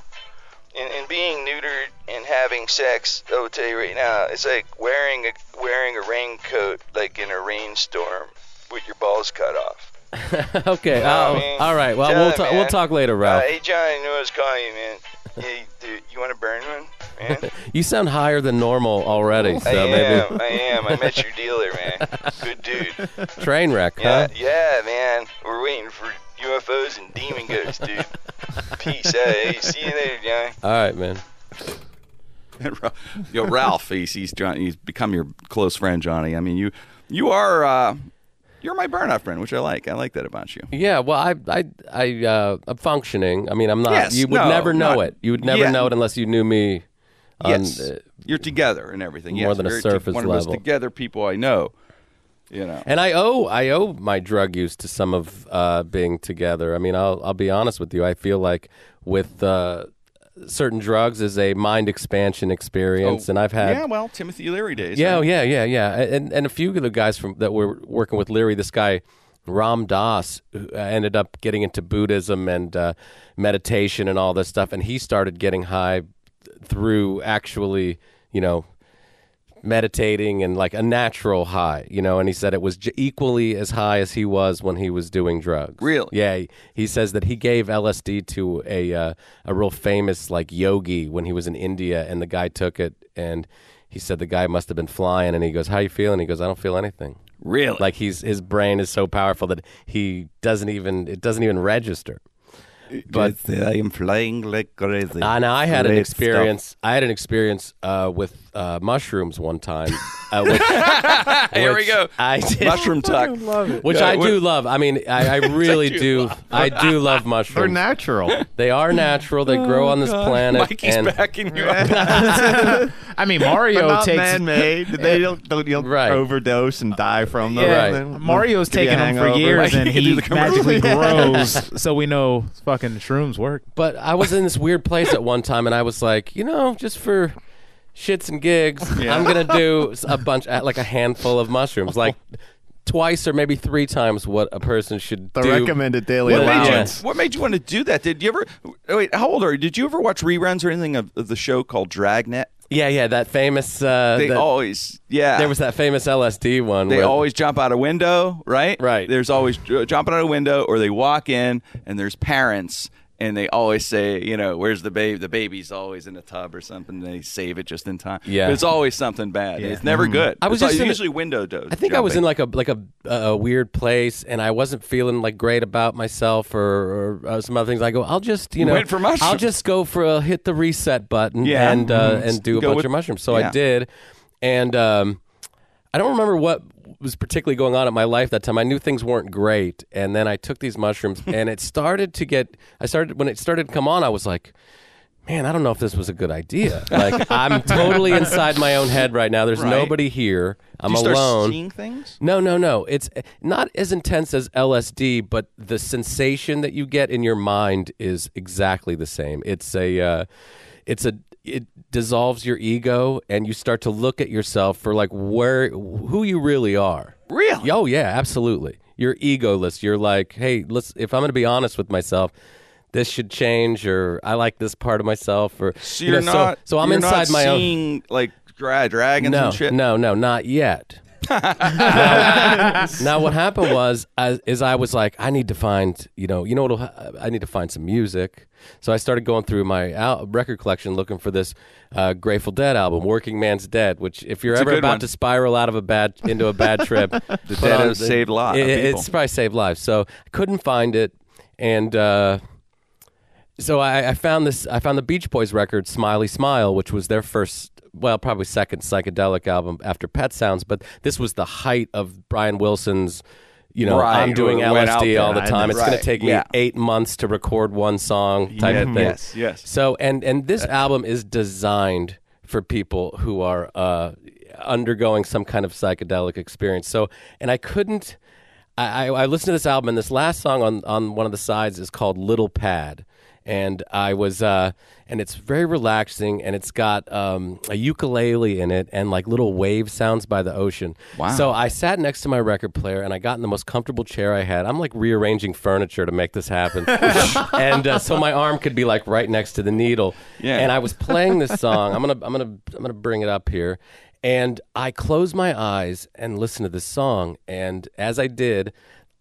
S7: and, and being neutered and having sex, I will tell you right now, it's like wearing a wearing a raincoat, like in a rainstorm, with your balls cut off.
S4: okay.
S7: Nah,
S4: oh,
S7: man.
S4: all right. Well,
S7: Tell
S4: we'll ta- we'll talk later,
S7: Uh,
S4: Ralph.
S7: hey, John, I knew I was calling you, man. Hey, dude, you want to burn one, man?
S4: You sound higher than normal already, so
S7: I am.
S4: maybe
S7: I am. I met your dealer, man. Good dude.
S4: train wreck,
S7: Yeah,
S4: huh?
S7: yeah, man. We're waiting for UFOs and demon ghosts, dude. Peace. Hey, see you later, Johnny.
S4: All right, man.
S1: Yo, Ralph, he's he's, John, he's become your close friend, Johnny. I mean, you you are uh, you're my burnout friend, which I like. I like that about you.
S4: Yeah, well, I, I, I, uh, I'm functioning. I mean, I'm not.
S1: Yes,
S4: you would
S1: no,
S4: never know
S1: not-
S4: it. You would never
S1: Yeah.
S4: know it unless you knew me. On,
S1: Yes,
S4: uh,
S1: you're together and everything.
S4: more
S1: yes,
S4: than a
S1: very
S4: surface
S1: one
S4: level.
S1: of us together people I know. You know.
S4: and I owe, I owe my drug use to some of uh, being together. I mean, I'll, I'll be honest with you. I feel like with uh, certain drugs is a mind expansion experience,
S1: Oh,
S4: and I've had.
S1: yeah, well, Timothy Leary days.
S4: Yeah, oh, yeah, yeah, yeah. And and a few of the guys from that were working with Leary, this guy Ram who uh, ended up getting into Buddhism and uh, meditation and all this stuff, and he started getting high through actually, you know, meditating and like a natural high, you know. And he said it was j- equally as high as he was when he was doing drugs.
S1: Really?
S4: Yeah. He, he says that he gave LSD to a uh, a real famous like yogi when he was in India, and the guy took it and. He said the guy must have been flying, and he goes, "How you feeling?" He goes, "I don't feel anything."
S1: Really?
S4: Like he's his brain is so powerful that he doesn't even it doesn't even register. But
S1: I am flying like crazy.
S4: uh, now I had an
S1: Great
S4: experience. I had an experience uh, with uh, mushrooms one time. Uh, which,
S1: Here we go.
S4: I did,
S1: Mushroom talk.
S4: which
S1: Yeah,
S4: I
S1: what-
S4: do love. I mean, I, I really
S1: you
S4: do. I do love mushrooms.
S3: They're
S4: mushrooms.
S3: natural.
S4: They are natural. They grow on this planet.
S1: Mikey's
S4: and
S1: backing you up.
S6: I mean,
S3: They're
S6: Mario
S3: not
S6: takes
S3: man-made. They don't, don't, you don't
S4: Right.
S3: overdose and die from them.
S6: Yeah,
S4: Right.
S6: Mario's
S3: give you a
S6: taken them for
S3: hangover.
S6: years,
S1: Mikey
S6: and
S1: can do
S6: he
S1: the
S6: magically grows. So we know fucking shrooms work.
S4: But I was in this weird place at one time, and I was like, you know, just for shits and gigs, I'm gonna do a bunch, like a handful of mushrooms, like twice or maybe three times what a person should
S3: The
S4: do.
S3: recommended daily
S1: What made, you,
S3: allowance.
S1: what made you want to do that? Did you ever? Wait, how old are you? Did you ever watch reruns or anything of, of the show called Dragnet?
S4: Yeah, yeah, that famous. Uh,
S1: They
S4: that-
S1: always, yeah.
S4: there was that famous LSD one.
S1: They
S4: where-
S1: always jump out a window, right?
S4: Right.
S1: There's always uh, jumping out a window, or they walk in and there's parents, and they always say, you know, where's the baby? The baby's always in a tub or something. They save it just in time.
S4: Yeah.
S1: But it's always something bad.
S6: Yeah.
S1: It's never good.
S4: I was
S1: it's
S4: just in a-
S1: usually window dose.
S4: I think I was in like a like a a weird place, and I wasn't feeling like great about myself or, or uh, some other things. I go, I'll just you know,
S1: for mushrooms.
S4: I'll just go for a hit the reset button
S1: Yeah.
S4: and uh,
S1: Mhm.
S4: and do a
S1: Go
S4: bunch
S1: with-
S4: of mushrooms. So
S1: yeah.
S4: I did, and um, I don't remember what was particularly going on in my life that time. I knew things weren't great, and then I took these mushrooms, and it started to get. I started when it started to come on. I was like. Man, I don't know if this was a good idea. Like, I'm totally inside my own head right now. There's
S1: Right.
S4: nobody here. I'm
S1: Did you start
S4: alone.
S1: seeing things?
S4: No, no, no. It's not as intense as LSD, but the sensation that you get in your mind is exactly the same. It's a, uh, it's a, it dissolves your ego, and you start to look at yourself for like where, who you really are.
S1: Really?
S4: Oh yeah, absolutely. You're egoless. You're like, hey, let's. If I'm going to be honest with myself. This should change, or I like this part of myself, or
S1: So
S4: you
S1: you're
S4: know,
S1: not.
S4: So, so I'm inside my own.
S1: like dra- dragons
S4: No,
S1: and shit.
S4: no, no, not yet. Now, now what happened was, I, is I was like, I need to find, you know, you know what? I need to find some music. So I started going through my al- record collection looking for this uh, Grateful Dead album, "Workingman's Dead." Which, if you're
S1: It's a
S4: ever
S1: good
S4: about
S1: one.
S4: to spiral out of a bad into a bad trip, the
S1: Dead has saved a lot of people.
S4: It's probably saved lives. So I couldn't find it, and. Uh, so I, I found this. I found the Beach Boys record, "Smiley Smile," which was their first, well, probably second psychedelic album after Pet Sounds. But this was the height of Brian Wilson's. You know,
S1: Right,
S4: I'm doing
S1: who went out
S4: LSD all the time. It's going to take me
S1: yeah.
S4: eight months to record one song, type
S1: Yeah,
S4: of thing.
S1: yes, yes.
S4: So, and and this album is designed for people who are uh, undergoing some kind of psychedelic experience. So, and I couldn't. I, I, I listened to this album, and this last song on, on one of the sides is called "Little Pad," and I was, uh, and it's very relaxing, and it's got um, a ukulele in it, and like little wave sounds by the ocean.
S1: Wow.
S4: So I sat next to my record player, and I got in the most comfortable chair I had. I'm like rearranging furniture to make this happen, and uh, so my arm could be like right next to the needle.
S1: Yeah.
S4: And I was playing this song. I'm gonna, I'm gonna, I'm gonna bring it up here. And I closed my eyes and listened to this song. And as I did,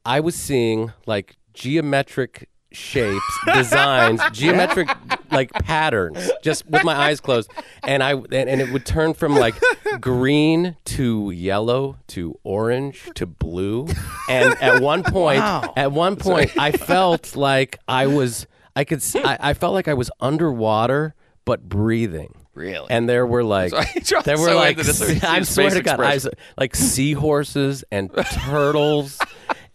S4: I was seeing like geometric shapes, designs, geometric like patterns, just with my eyes closed. And I and, and it would turn from like green to yellow to orange to blue. And at one point, at one point, I felt like I was. I could. s- I, I felt like I was underwater, but breathing.
S1: Really?
S4: And there were like there were
S1: so
S4: like
S1: into this, his
S4: I swear to God, I was,
S1: expression.
S4: like seahorses and turtles.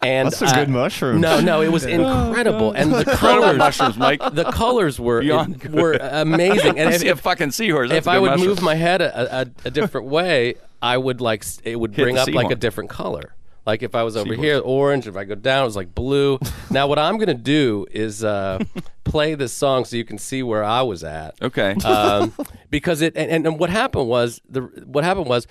S4: And
S3: That's some
S4: uh,
S3: good mushroom.
S4: No, no, it was incredible, and the colors,
S1: mushrooms, Mike.
S4: the colors were
S1: Beyond good.
S4: were amazing. And
S1: I
S4: if,
S1: see a
S4: if,
S1: fucking seahorse. That's
S4: if
S1: a
S4: I
S1: good
S4: would
S1: mushroom.
S4: move my head a, a, a different way, I would like s- it would
S1: Hit
S4: bring
S1: the
S4: up like
S1: seahorse.
S4: a different color. Like if I was over here, orange. If I go down, it was like blue. now what I'm gonna do is uh, play this song so you can see where I was at
S1: Okay.
S4: um, because it and, and what happened was the what happened was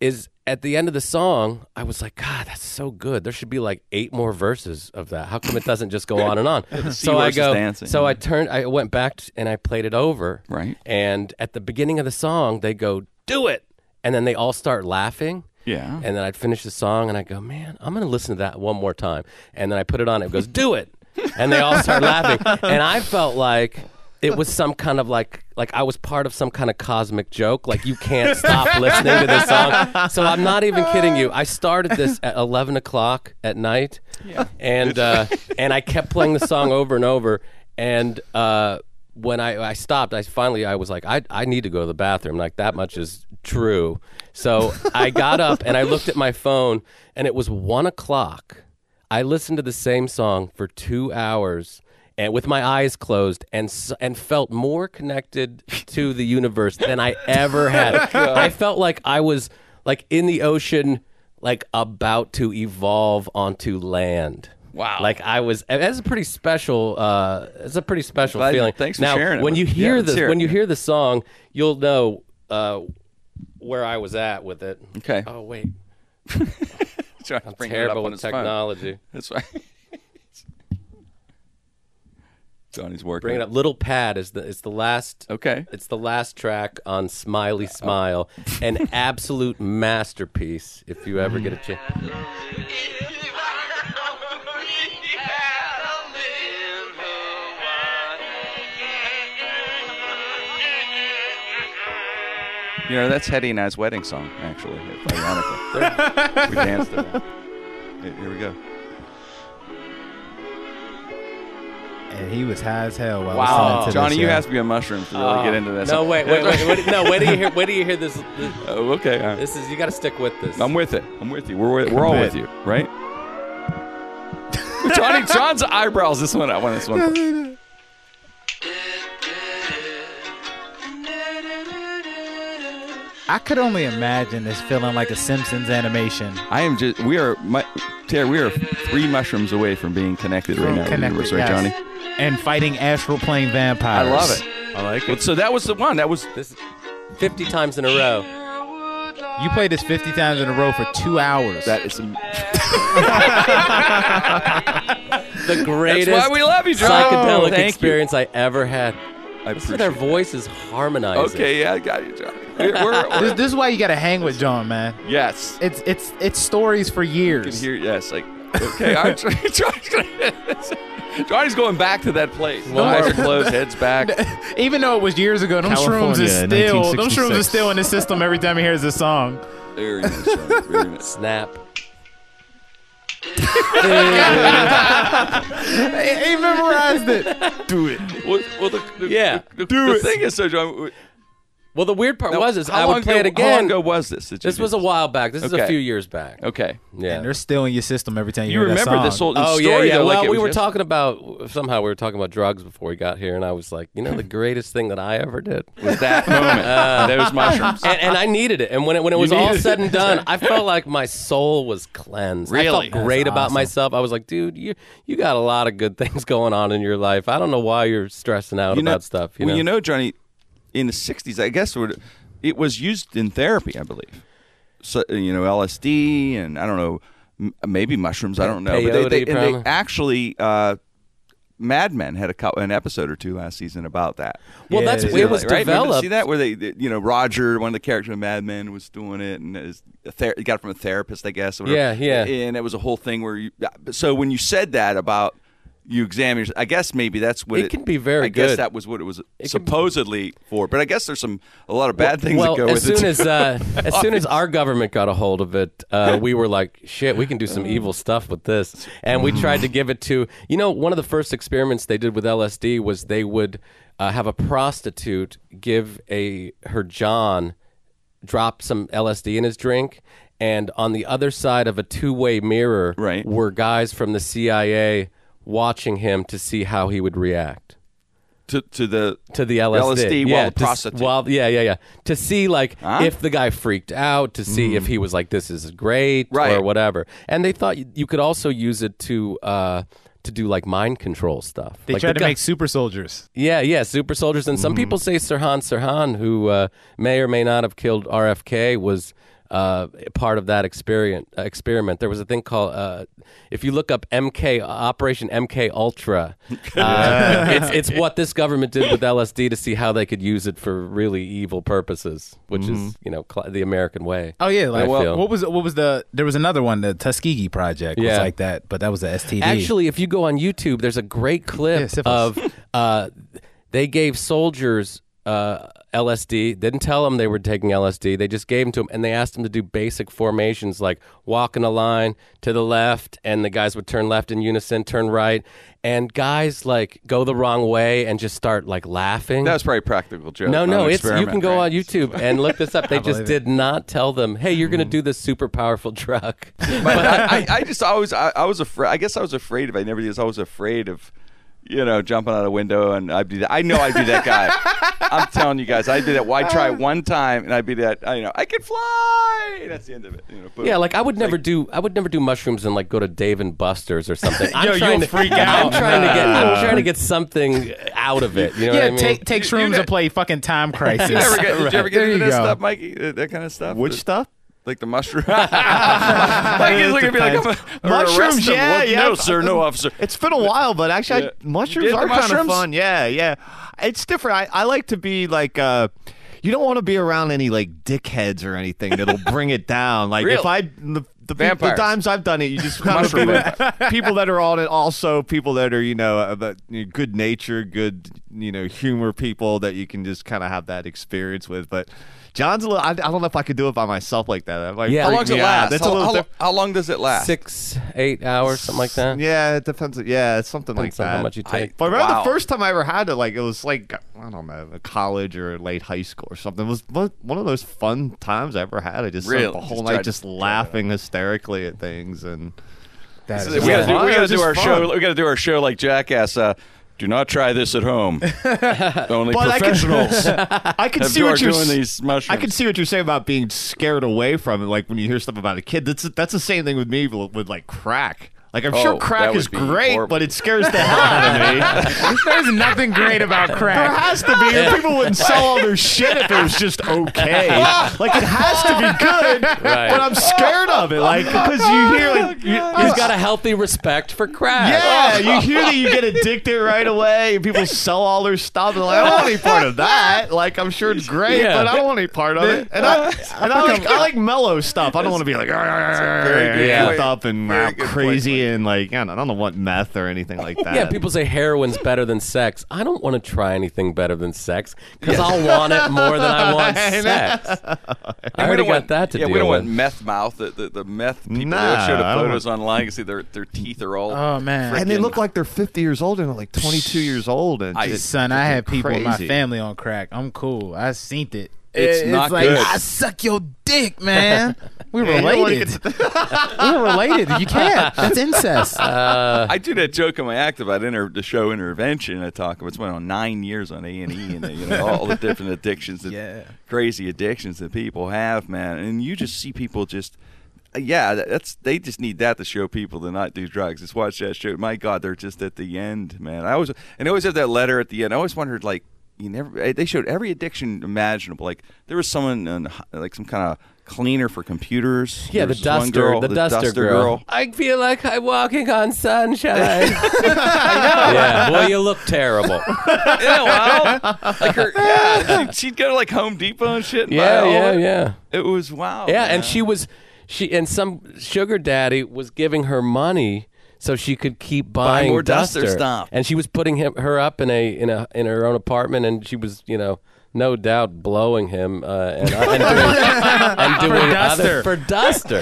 S4: is at the end of the song I was like God that's so good there should be like eight more verses of that how come it doesn't just go on and on so I go
S1: dancing.
S4: so I turned I went back t- and I played it over
S1: Right.
S4: and at the beginning of the song they go do it and then they all start laughing
S1: Yeah.
S4: and then I'd finish the song and I go, man, I'm going to listen to that one more time. And then I put it on. It goes, do it. And they all start laughing. And I felt like it was some kind of like, like I was part of some kind of cosmic joke. Like you can't stop listening to this song. So I'm not even kidding you. I started this at 11 o'clock at night. And, uh, and I kept playing the song over and over. And, uh, when I, I stopped, I finally I was like, I, I need to go to the bathroom. Like that much is true. So I got up and I looked at my phone, and it was one o'clock. I listened to the same song for two hours, and with my eyes closed, and and felt more connected to the universe than I ever had. I felt like I was like in the ocean, like about to evolve onto land.
S1: Wow.
S4: Like I was. That's a pretty special. Uh, it's a pretty special
S1: Glad-
S4: feeling.
S1: thanks for
S4: now,
S1: sharing it
S4: when you hear this,
S1: hear
S4: when you hear the song, you'll know uh, where I was at with it.
S1: Okay.
S4: Oh wait, I'm
S1: bring it up
S4: terrible with
S1: his phone.
S4: technology.
S1: That's right. Donnie's working.
S4: Bring it up. Little Pad is the it's the last.
S1: Okay.
S4: It's the last track on Smiley uh, oh. Smile, an absolute masterpiece. If you ever get a chance.
S1: You know, that's Hetty and I's wedding song, actually, ironically. we danced to that. Here we go.
S6: He was high as hell while
S4: Wow.
S6: listening to
S1: Johnny,
S6: this,
S1: you
S6: yo.
S1: have to be on mushrooms to really get into this.
S4: No, wait, wait, wait, wait no, wait till you hear, wait till you hear this. This,
S1: Oh, okay. all right.
S4: this is you got to stick with this.
S1: I'm with it. I'm with you. We're we're all with you, right? Johnny, John's eyebrows. This one, I want this one.
S6: I could only imagine this feeling like a Simpsons animation.
S1: I am just. We are. My, Terry, we are three mushrooms away from being connected right now. to the
S6: Connected,
S1: universe, right,
S6: yes.
S1: Johnny?
S6: And fighting astral plane vampires.
S1: I love it. I like it. So that was the one. That was
S4: This 50 times in a row.
S6: You played this 50 times in a row for two hours.
S1: that is. Some,
S4: The greatest
S1: why we love you, John.
S4: psychedelic oh,
S1: Thank you.
S4: experience I ever had.
S1: I
S4: Listen to their
S1: appreciate.
S4: voices harmonizing.
S1: Okay, yeah, I got you, John. We're, we're-
S6: this, this is why you got to hang with John, man.
S1: yes.
S6: It's it's it's stories for
S1: You can
S6: years.
S1: hear. Yes. Like. Okay. I'm trying. Johnny's, gonna, Johnny's going back to that place.
S4: One
S1: Eyes
S4: more.
S1: are closed. Heads back.
S6: Even though it was years ago, them shrooms is still them shrooms is still in the system every time he hears this song.
S1: Very nice. Johnny. Very nice.
S4: Snap.
S6: he, he memorized it.
S1: Do it. Well, well the, the,
S4: Yeah.
S1: The, the, the thing is, so John.
S4: Well, the weird part
S1: now,
S4: was is
S1: how
S4: I
S1: long
S4: would play
S1: ago,
S4: it again.
S1: How long ago was this? that you
S4: This
S1: did
S4: was a while back. This is
S1: Okay.
S4: a few years back.
S1: Okay.
S4: Yeah.
S6: And they're still in your system every time you,
S1: You
S6: hear that
S1: remember
S6: song.
S1: this whole thing.
S4: Oh
S1: story?
S4: yeah, yeah.
S1: though, like
S4: well,
S1: it
S4: we
S1: was
S4: were
S1: yes-
S4: talking about somehow we were talking about drugs before we got here, and I was like, you know, the greatest thing that I ever did.
S1: was that moment. Uh, those mushrooms.
S4: and, and I needed it. And when it when it was all
S1: needed
S4: said and done, I felt like my soul was cleansed. I
S1: Really?
S4: felt great
S6: That's
S4: about myself. I was like, dude, you you got a lot of good things going on in your life. I don't know why you're stressing out
S1: You know-
S4: about stuff. You
S1: well,
S4: know,
S1: you know, Johnny, in the '60s, I guess it was used in therapy, I believe. So you know, LSD and I don't know, m- maybe mushrooms. I don't know, but they, they, and they actually. Uh, Mad Men had a an episode or two last season about that.
S4: well,
S6: Yeah,
S4: that's
S6: it
S4: it was
S1: to
S4: developed.
S1: See that where they, they- you know, Roger, one of the characters in Mad Men, was doing it, and is a ther- he got it from a therapist, I guess.
S4: Yeah, yeah.
S1: And it was a whole thing where you. So when you said that about you examine, your- I guess maybe that's what
S4: It can be very
S1: I guess that was what it was
S4: can-
S1: supposedly for. But I guess there's some a lot of bad things
S4: well,
S1: that go
S4: as
S1: with
S4: soon
S1: it.
S4: as uh, as soon as our government got a hold of it, uh, we were like, "Shit, we can do some evil stuff with this." And we tried to give it to you know one of the first experiments they did with LSD was they would uh, have a prostitute give a her John drop some LSD in his drink. And on the other side of a two-way mirror
S1: Right.
S4: were guys from the CIA watching him to see how he would react
S1: to, to the
S4: to the LSD,
S1: LSD
S4: yeah,
S1: while the
S4: to
S1: prostitute.
S4: while- yeah, yeah, yeah. To see like
S1: Huh? Mm.
S4: if the guy freaked out, to see if he was like, "This is great,"
S1: Right.
S4: or whatever. And they thought you, you could also use it to uh, to do like mind control stuff.
S6: They
S4: like
S6: tried
S4: the
S6: to
S4: guy-
S6: make super soldiers.
S4: yeah, yeah, super soldiers. And
S1: Mm-hmm.
S4: some people say Sirhan Sirhan, who uh, may or may not have killed RFK, was uh, part of that experiment. Uh, experiment. There was a thing called, uh, if you look up MK Operation MK Ultra, uh, it's it's what this government did with LSD to see how they could use it for really evil purposes, which
S1: Mm-hmm.
S4: is you know cl- the American way.
S6: Oh yeah, like
S4: feel.
S6: what was what was the there was another one the Tuskegee project was
S4: Yeah.
S6: like that, but that was a STD.
S4: Actually, if you go on YouTube, there's a great clip
S6: syphilis.
S4: of uh, they gave soldiers uh, LSD. Didn't tell them they were taking LSD. They just gave them to them, and they asked them to do basic formations like walk in a line to the left, and the guys would turn left in unison, turn right, and guys like go the wrong way and just start like laughing.
S1: that was probably a practical joke.
S4: no, no, it's you can go
S1: right?
S4: on YouTube and look this up. They just
S6: believe it.
S4: did not tell them, "Hey, you're going to do this super powerful drug."
S1: but I, I, I just always I, I was afraid. I guess I was afraid of. I never did. I was always afraid of, you know, jumping out a window and I'd be. That, I know I'd be that guy. I'm telling you guys, I'd be that. Why try um, one time and I'd be that? I, you know, I can fly. That's the end of it. You know, boom.
S4: Yeah, like I would never do. I would never do mushrooms and like go to Dave and Buster's or something. I'm
S6: Yo,
S4: trying
S6: you'll
S4: to
S6: freak out.
S4: I'm trying to get. I'm trying to get something out of it. You know
S6: yeah,
S4: what I mean?
S6: take take
S1: You- you know-
S6: and play fucking time crisis.
S1: Did you ever get, did you ever get
S6: There
S1: into
S6: you
S1: that
S6: go.
S1: stuff, Mikey? That, that kind of stuff.
S3: Which
S1: The-
S3: stuff?
S1: Like the mushroom. Mikey's looking at me like I'm a, I'm gonna
S3: Mushrooms,
S1: arrest him.
S3: yeah,
S1: Well,
S3: yeah.
S1: No, sir, no, officer.
S3: It's been a while, but actually,
S1: Yeah.
S3: I, mushrooms
S1: did the
S3: are kind of fun. Yeah, yeah. It's different. I, I like to be like. Uh, you don't want to be around any like dickheads or anything that'll bring it down. Like if I the, the,
S1: Vampires.
S3: the times I've done it, you just kind of
S1: Mushroom
S3: people, people that are on it. Also, people that are you know, uh, you know, good nature, good you know humor people that you can just kind of have that experience with. But John's a little. I, I don't know if I could do it by myself like that. That might
S4: Yeah.
S1: How
S3: freak
S1: long does it
S3: me out.
S1: last?
S3: That's
S1: how,
S3: a little
S1: how,
S3: diff-
S1: how long does it last?
S4: Six, eight hours, something like that.
S3: Yeah, it depends. Yeah, it's something
S4: Depends
S3: like
S4: on
S3: that.
S4: how much you take.
S3: But I remember
S1: Wow.
S3: the first time I ever had it, like it was like I don't know, a college or late high school or something. It was one one of those fun times I ever had. I just spent
S1: Really?
S3: the whole
S1: Just
S3: night
S1: to-
S3: just laughing hysterically at things and.
S6: That is
S1: we
S3: gotta
S1: do, we gotta
S3: It's
S1: do
S3: just
S1: our
S3: fun.
S1: show. We gotta do our show like Jackass. Uh, do not try this at home. Only
S3: But I could-
S1: professionals
S3: I can see what you're
S1: doing these mushrooms.
S3: I can see what you're saying about being scared away from it. Like when you hear stuff about a kid, that's that's the same thing with me with like crack. Like I'm
S1: Oh,
S3: sure crack is great,
S1: horrible.
S3: but it scares the hell out of me.
S6: There's nothing great about crack.
S3: There has to be. or People wouldn't sell all their shit if it was just okay. Like it has to be good,
S4: Right.
S3: but I'm scared of it. Like because you hear like you,
S4: He's got a healthy respect for crack.
S3: yeah, you hear that you get addicted right away, and people sell all their stuff. And like, I don't want any part of that. Like, I'm sure it's great,
S4: Yeah.
S3: but I don't want any part of it. And I, and I like, I like mellow stuff. I don't want to be like,
S1: very good
S3: yeah. up and
S1: Very
S3: uh,
S1: good point,
S3: crazy and like, I don't, I don't want meth or anything like that.
S4: Yeah, people say heroin's better than sex. I don't want to try anything better than sex because I'll want it more than I want
S3: I
S4: sex. I
S1: We
S4: already
S1: don't
S4: got
S1: want,
S4: that to do.
S1: yeah,
S4: deal
S1: we don't
S4: with.
S1: want meth mouth. The, the, the meth people.
S3: Nah,
S1: they show the
S3: I don't
S1: photos online. You can see their their teeth are all.
S6: Oh man,
S3: And they look like they're 50 years old and they're like 22 years old. And
S1: I-
S3: it's-
S6: son, I have people in my family on crack. I'm cool. I seen it.
S1: It's
S6: It-
S1: not
S6: like
S1: good.
S6: I suck your dick, man. We
S3: Yeah, you don't
S6: related. We're related. You can't. That's incest.
S1: I do that joke in my act about inter, the show intervention. I talk about it's been on nine years on A and E, and you know all the different addictions, that,
S6: Yeah.
S1: crazy addictions that people have, man. And you just see people just, uh, yeah, that's they just need that to show people to not do drugs. Just watch that show. My God, they're just at the end, man. I always and I always have that letter at the end. I always wondered like. You never. They showed every addiction imaginable. Like there was someone, in, like some kind of cleaner for computers.
S4: yeah,
S1: There
S4: the
S1: was this one
S4: duster,
S1: girl,
S4: the, duster, girl. I feel like I'm walking on sunshine. yeah, well, you look terrible.
S1: yeah, well, like her, yeah, she'd, she'd go to like Home Depot and shit. And
S4: Yeah,
S1: all
S4: yeah,
S1: it.
S4: yeah.
S1: It was wow.
S4: Yeah,
S1: man.
S4: and she was, she and some sugar daddy was giving her money so she could keep buying
S1: more duster stuff.
S4: and she was putting him her up in a in a in her own apartment, and she was you know. No doubt, blowing him uh, and, and doing, and doing
S6: Duster.
S4: other for Duster.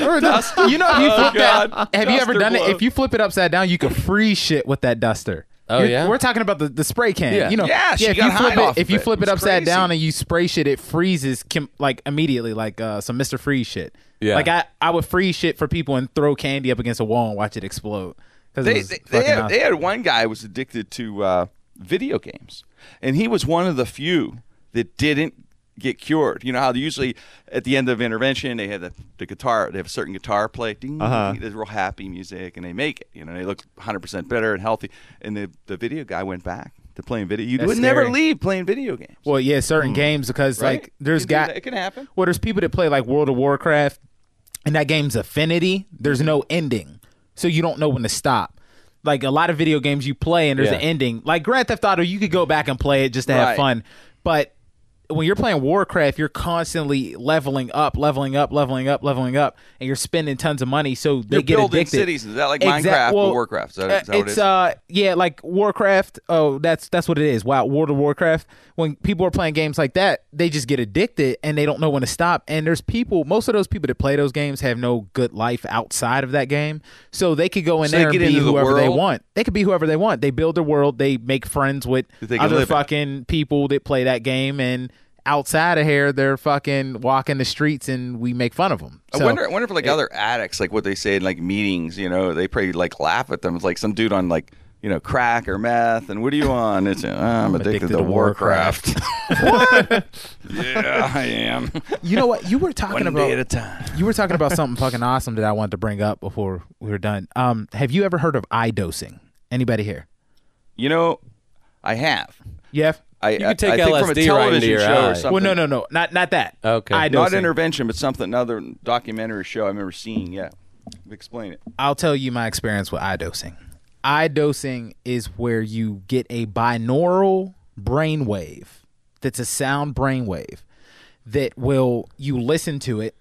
S6: you know, if you
S1: Oh,
S6: flip
S1: God.
S6: that, have you ever done
S1: blow.
S6: it? If you flip it upside down, you can freeze shit with that duster.
S4: Oh,
S6: You're-
S4: yeah?
S6: we're talking about the, the spray can.
S4: Yeah.
S6: You know,
S1: Yeah, she
S6: if
S1: got
S6: you flip
S1: high
S6: it, if
S1: of
S6: you flip it
S1: It's
S6: upside
S1: crazy.
S6: down and you spray shit, it freezes kim- like immediately, like uh, some Mister Freeze shit.
S4: Yeah.
S6: like I, I would freeze shit for people and throw candy up against a wall and watch it explode. Because
S1: they they, they, had, they had one guy who was addicted to uh, video games, and he was one of the few that didn't get cured. You know how they usually at the end of intervention they have the, the guitar, they have a certain guitar play, ding,
S3: Uh-huh.
S1: ding, there's real happy music, and they make it. You know, they look 100 percent better and healthy. And the the video guy went back to playing video. You
S6: That's
S1: would never leave playing video games.
S6: well, yeah, certain games because
S1: right?
S6: like there's got
S1: it can happen.
S6: well, there's people that play like World of Warcraft, and that game's affinity. There's no ending, so you don't know when to stop. Like a lot of video games you play and there's
S4: Yeah.
S6: an ending. Like Grand Theft Auto, you could go back and play it just to have fun, but when you're playing Warcraft, you're constantly leveling up, leveling up, leveling up, leveling up, and you're spending tons of money. So they
S1: You're
S6: get
S1: building
S6: addicted.
S1: cities. Is that like
S6: Exact-
S1: Minecraft
S6: well,
S1: or Warcraft? Is that, is that
S6: uh,
S1: what
S6: it's uh yeah, like Warcraft. Oh, that's that's what it is. Wow, World of Warcraft. When people are playing games like that, they just get addicted and they don't know when to stop. And there's people. Most of those people that play those games have no good life outside of that game, so they could go in
S1: So
S6: there and
S1: get
S6: be
S1: the
S6: whoever they want. They could be whoever they want. They build their world. They make friends with
S1: That they can
S6: other fucking people that play that game and. Outside of here, they're fucking walking the streets, and we make fun of them.
S1: I wonder, I wonder if like other addicts, like what they say in like meetings, you know, they probably like laugh at them. It's like some dude on like you know crack or meth, and what are you on? It's uh, I'm, addicted, to, Warcraft. what? yeah, I am.
S6: You know what? You were talking
S1: One
S6: about
S1: day at a time.
S6: You were talking about something fucking awesome that I wanted to bring up before we were done. Um, have you ever heard of eye dosing? Anybody here?
S1: You know, I have.
S6: Yeah.
S1: I,
S4: You could take
S1: I think from a
S4: LSD right into
S1: television
S4: your
S1: show
S4: eye.
S1: or something.
S6: Well, no, no, no, not not that.
S4: Okay.
S6: Eye
S1: Not
S6: dosing.
S1: intervention, but something another documentary show I remember seeing. Yeah, explain it.
S6: I'll tell you my experience with eye dosing. Eye dosing is where you get a binaural brainwave that's a sound brainwave that will you listen to it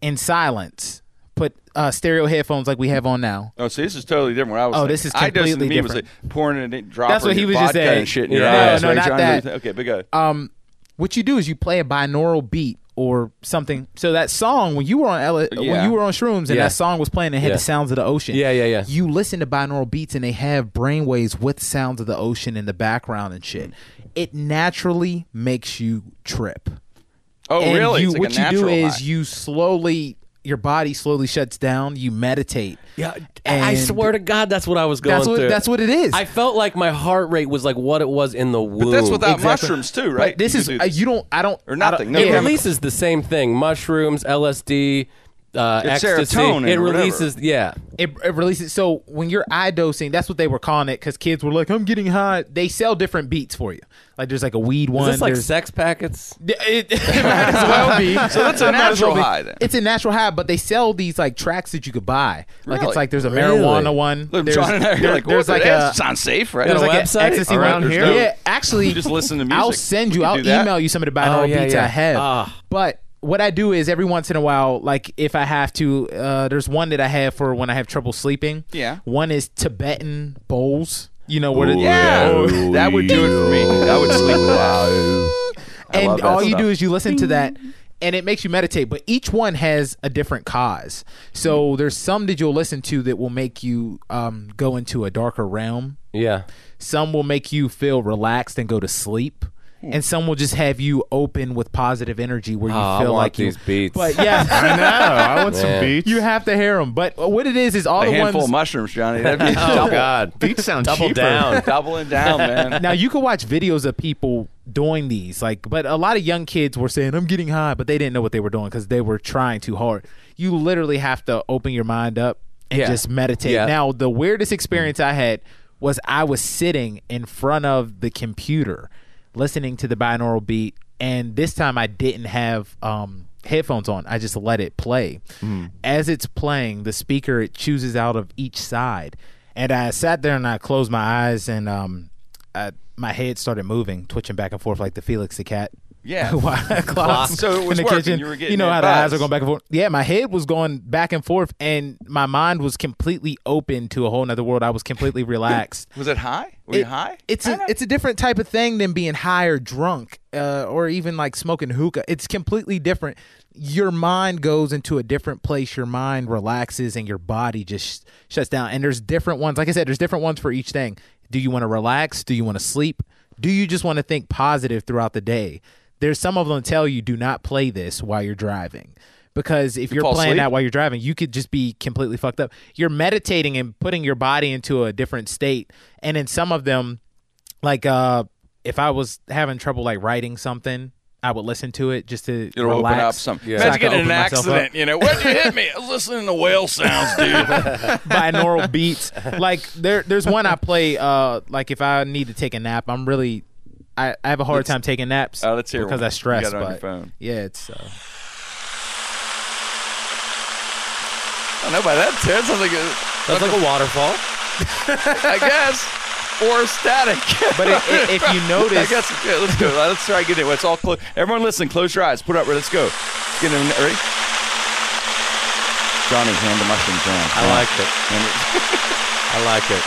S6: in silence. Put uh, stereo headphones like we have on now.
S1: Oh, so this is totally different. I was
S6: Oh,
S1: thinking.
S6: this is
S1: I
S6: completely
S1: was
S6: different.
S1: like pouring it, in, dropping
S6: That's what he was just saying.
S1: and shit in your
S6: Yeah.
S1: eyes.
S6: No, no,
S1: right,
S6: not that.
S1: Okay, but go.
S6: Um, what you do is you play a binaural beat or something. So that song when you were on L-
S1: Yeah.
S6: when you were on shrooms and
S4: Yeah.
S6: that song was playing and had
S4: Yeah.
S6: the sounds of the ocean.
S4: Yeah, yeah, yeah.
S6: You listen to binaural beats and they have brainwaves with sounds of the ocean in the background and shit. It naturally makes you trip.
S1: Oh,
S6: and
S1: really?
S6: You,
S1: like
S6: what you do
S1: natural
S6: is you slowly your body slowly shuts down. You meditate.
S4: Yeah, I swear to God, that's what I was going
S6: That's what
S4: through.
S6: that's what it is.
S4: I felt like my heart rate was like what it was in the womb.
S1: But that's without
S6: Exactly.
S1: mushrooms too, right?
S6: But this
S1: You
S6: is
S1: could
S6: uh,
S1: do
S6: you don't. I don't
S1: Or nothing,
S6: don't-
S1: no
S4: it
S6: yeah,
S4: releases the same thing: mushrooms, LSD, uh,
S1: It's
S4: ecstasy.
S1: serotonin
S4: it
S1: or whatever.
S4: releases, yeah.
S6: it, it releases. So when you're eye dosing, that's what they were calling it because kids were like, "I'm getting high." They sell different beats for you. Like there's like a weed one.
S4: Is this like
S6: there's-
S4: sex packets?
S6: It, it might as well be. So
S1: that's a natural high then.
S6: It's a natural high, but they sell these like tracks that you could buy. Like
S1: Really?
S6: it's like there's a
S4: Really?
S6: marijuana one.
S1: Look,
S6: There's,
S1: John and I are
S6: there-
S1: like,
S6: there's
S1: well,
S6: like a
S1: sounds safe, right?
S6: there's
S4: Got a
S6: like
S4: website?
S6: an ecstasy
S1: All right,
S6: one
S1: there's
S6: here.
S1: no-
S6: Yeah, actually,
S1: You just listen to
S6: I'll
S1: music.
S6: send you.
S1: You
S6: I'll
S1: do that?
S6: email you some of the binaural
S4: Oh, yeah,
S6: beats
S4: yeah.
S6: I have.
S4: Ah.
S6: But what I do is every once in a while, like if I have to, uh, there's one that I have for when I have trouble sleeping.
S1: Yeah.
S6: One is Tibetan bowls. You know what? It,
S1: Yeah, that would do it for me. That would sleep with that.
S6: And all you
S1: stuff.
S6: do is you listen to that and it makes you meditate but each one has a different cause so there's some that you'll listen to that will make you um, go into a darker realm
S4: Yeah.
S6: some will make you feel relaxed and go to sleep. And some will just have you open with positive energy where you
S4: Oh, I
S6: feel
S4: want
S6: like you
S4: these beats.
S6: but yeah
S3: I know. I want some beats.
S6: you have to hear them but what it is is all
S1: A
S6: the
S1: handful
S6: ones
S1: of mushrooms, Johnny. That'd be
S4: Oh
S1: double,
S4: God.
S3: beats sound
S4: Double
S3: cheaper.
S4: down.
S1: doubling down, man.
S6: now you can watch videos of people doing these like but a lot of young kids were saying i'm getting high but they didn't know what they were doing because they were trying too hard you literally have to open your mind up and
S4: Yeah.
S6: just meditate
S4: Yeah.
S6: now the weirdest experience i had was i was sitting in front of the computer listening to the binaural beat and this time i didn't have um headphones on. I just let it play. As it's playing the speaker it chooses out of each side. And i sat there and i closed my eyes and um I, my head started moving, twitching back and forth like the Felix the cat.
S1: Yeah.
S6: Clock.
S1: So it was
S6: in the
S1: working.
S6: kitchen.
S1: You were getting
S6: know how the eyes are going back and forth. Yeah, my head was going back and forth, and my mind was completely open to a whole nother world. I was completely relaxed.
S1: Was it high? Were you high?
S6: It's a it's a different type of thing than being high or drunk, uh, or even like smoking hookah. It's completely different. Your mind goes into a different place. Your mind relaxes, and your body just shuts down. And there's different ones. Like I said, there's different ones for each thing. Do you want to relax? Do you want to sleep? Do you just want to think positive throughout the day? There's some of them tell you do not play this while you're driving. Because if you're playing
S1: asleep?
S6: that while you're driving, you could just be completely fucked up. You're meditating and putting your body into a different state. And in some of them, like uh if I was having trouble like writing something, I would listen to it just to
S1: It'll
S6: relax.
S1: open up some.
S4: Yeah.
S6: so
S1: Imagine
S6: could
S1: getting an
S6: open myself up.
S1: accident. You know, where'd you hit me? I was listening to whale sounds, dude.
S6: binaural beats. Like there, there's one I play. Uh, like if I need to take a nap, I'm really, I, I have a hard
S1: Let's-
S6: time taking naps
S1: Oh, let's hear
S6: because
S1: one.
S6: I
S1: You
S6: stress.
S1: got it on
S6: but
S1: your phone.
S6: yeah, it's. Uh,
S1: I know by that Ted sounds like a,
S4: That's like a waterfall.
S1: I guess, or static.
S6: but it, it, if you
S1: I
S6: notice,
S1: guess okay, let's go. Let's try and get it. It's all close. Everyone, listen. Close your eyes. Put up. Let's go. Let's get in. Ready? Johnny, hand the mushrooms around.
S4: I like it- I like it.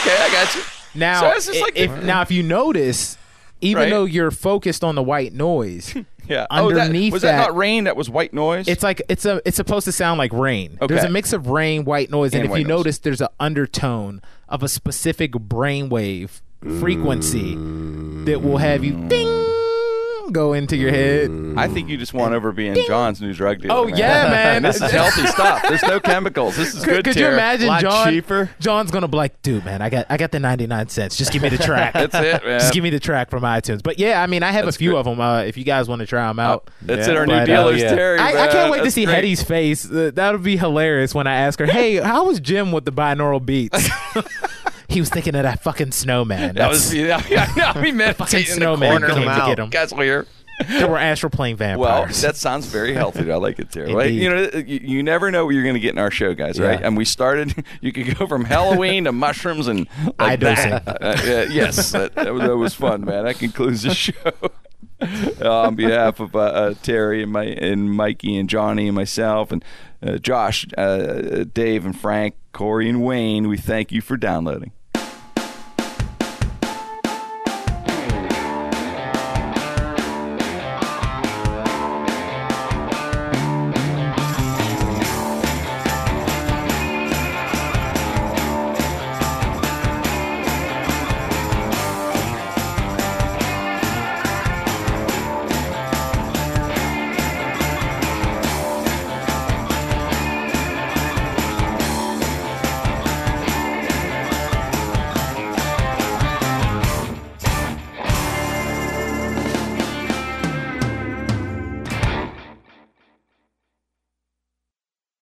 S1: Okay, I got you.
S6: Now
S1: So it's just
S6: i-
S1: like
S6: if
S1: the-
S6: now if you notice, even
S1: Right.
S6: though you're focused on the white noise,
S1: Yeah. oh, that, was that,
S6: that-
S1: not rain? That was white noise.
S6: it's like it's a it's supposed to sound like rain. There's a mix of rain, white noise, and,
S1: And
S6: if you
S1: noise.
S6: notice, there's an undertone of a specific brainwave frequency that will have you ding go into your head.
S1: I think you just won over being John's new drug dealer.
S6: Oh yeah, man!
S1: this is healthy stuff. There's no chemicals. This is
S6: Could,
S1: good.
S6: could you
S1: Tara.
S6: imagine
S3: Lot
S6: John?
S3: cheaper.
S6: John's gonna be like, dude, man, I got I got the ninety nine cents. Just give me the track.
S1: That's it, man.
S6: Just give me the track from iTunes. But yeah, I mean, I have
S1: That's
S6: a few
S1: good.
S6: of them. Uh, if you guys want to try them out,
S1: That's
S3: Yeah.
S1: it. Our new
S6: But, uh,
S1: dealer's
S4: yeah.
S1: Terry.
S6: I, I
S1: man.
S6: can't wait to
S1: That's
S6: see
S1: great.
S6: Hetty's face. Uh, that would be hilarious when I ask her, "Hey, how was Jim with the binaural beats?" He was thinking of that fucking snowman.
S1: That was yeah, yeah, yeah. We met
S6: fucking
S1: in the
S6: snowman
S1: corner.
S6: came to get him.
S1: Guys, hear.
S6: There were astral plane
S1: Well,
S6: vampires.
S1: Well, that sounds very healthy. I like it. Like,
S6: Indeed.
S1: you know, you, you never know what you're going to get in our show, guys. Right?
S4: Yeah.
S1: And we started. You could go from Halloween to mushrooms and like
S6: dosing.
S1: that. Uh, yeah, yes, that, that, was, that was fun, man. That concludes the show. On behalf of uh, uh, Terry and my and Mikey and Johnny and myself and uh, Josh, uh, Dave and Frank, Corey and Wayne, we thank you for downloading.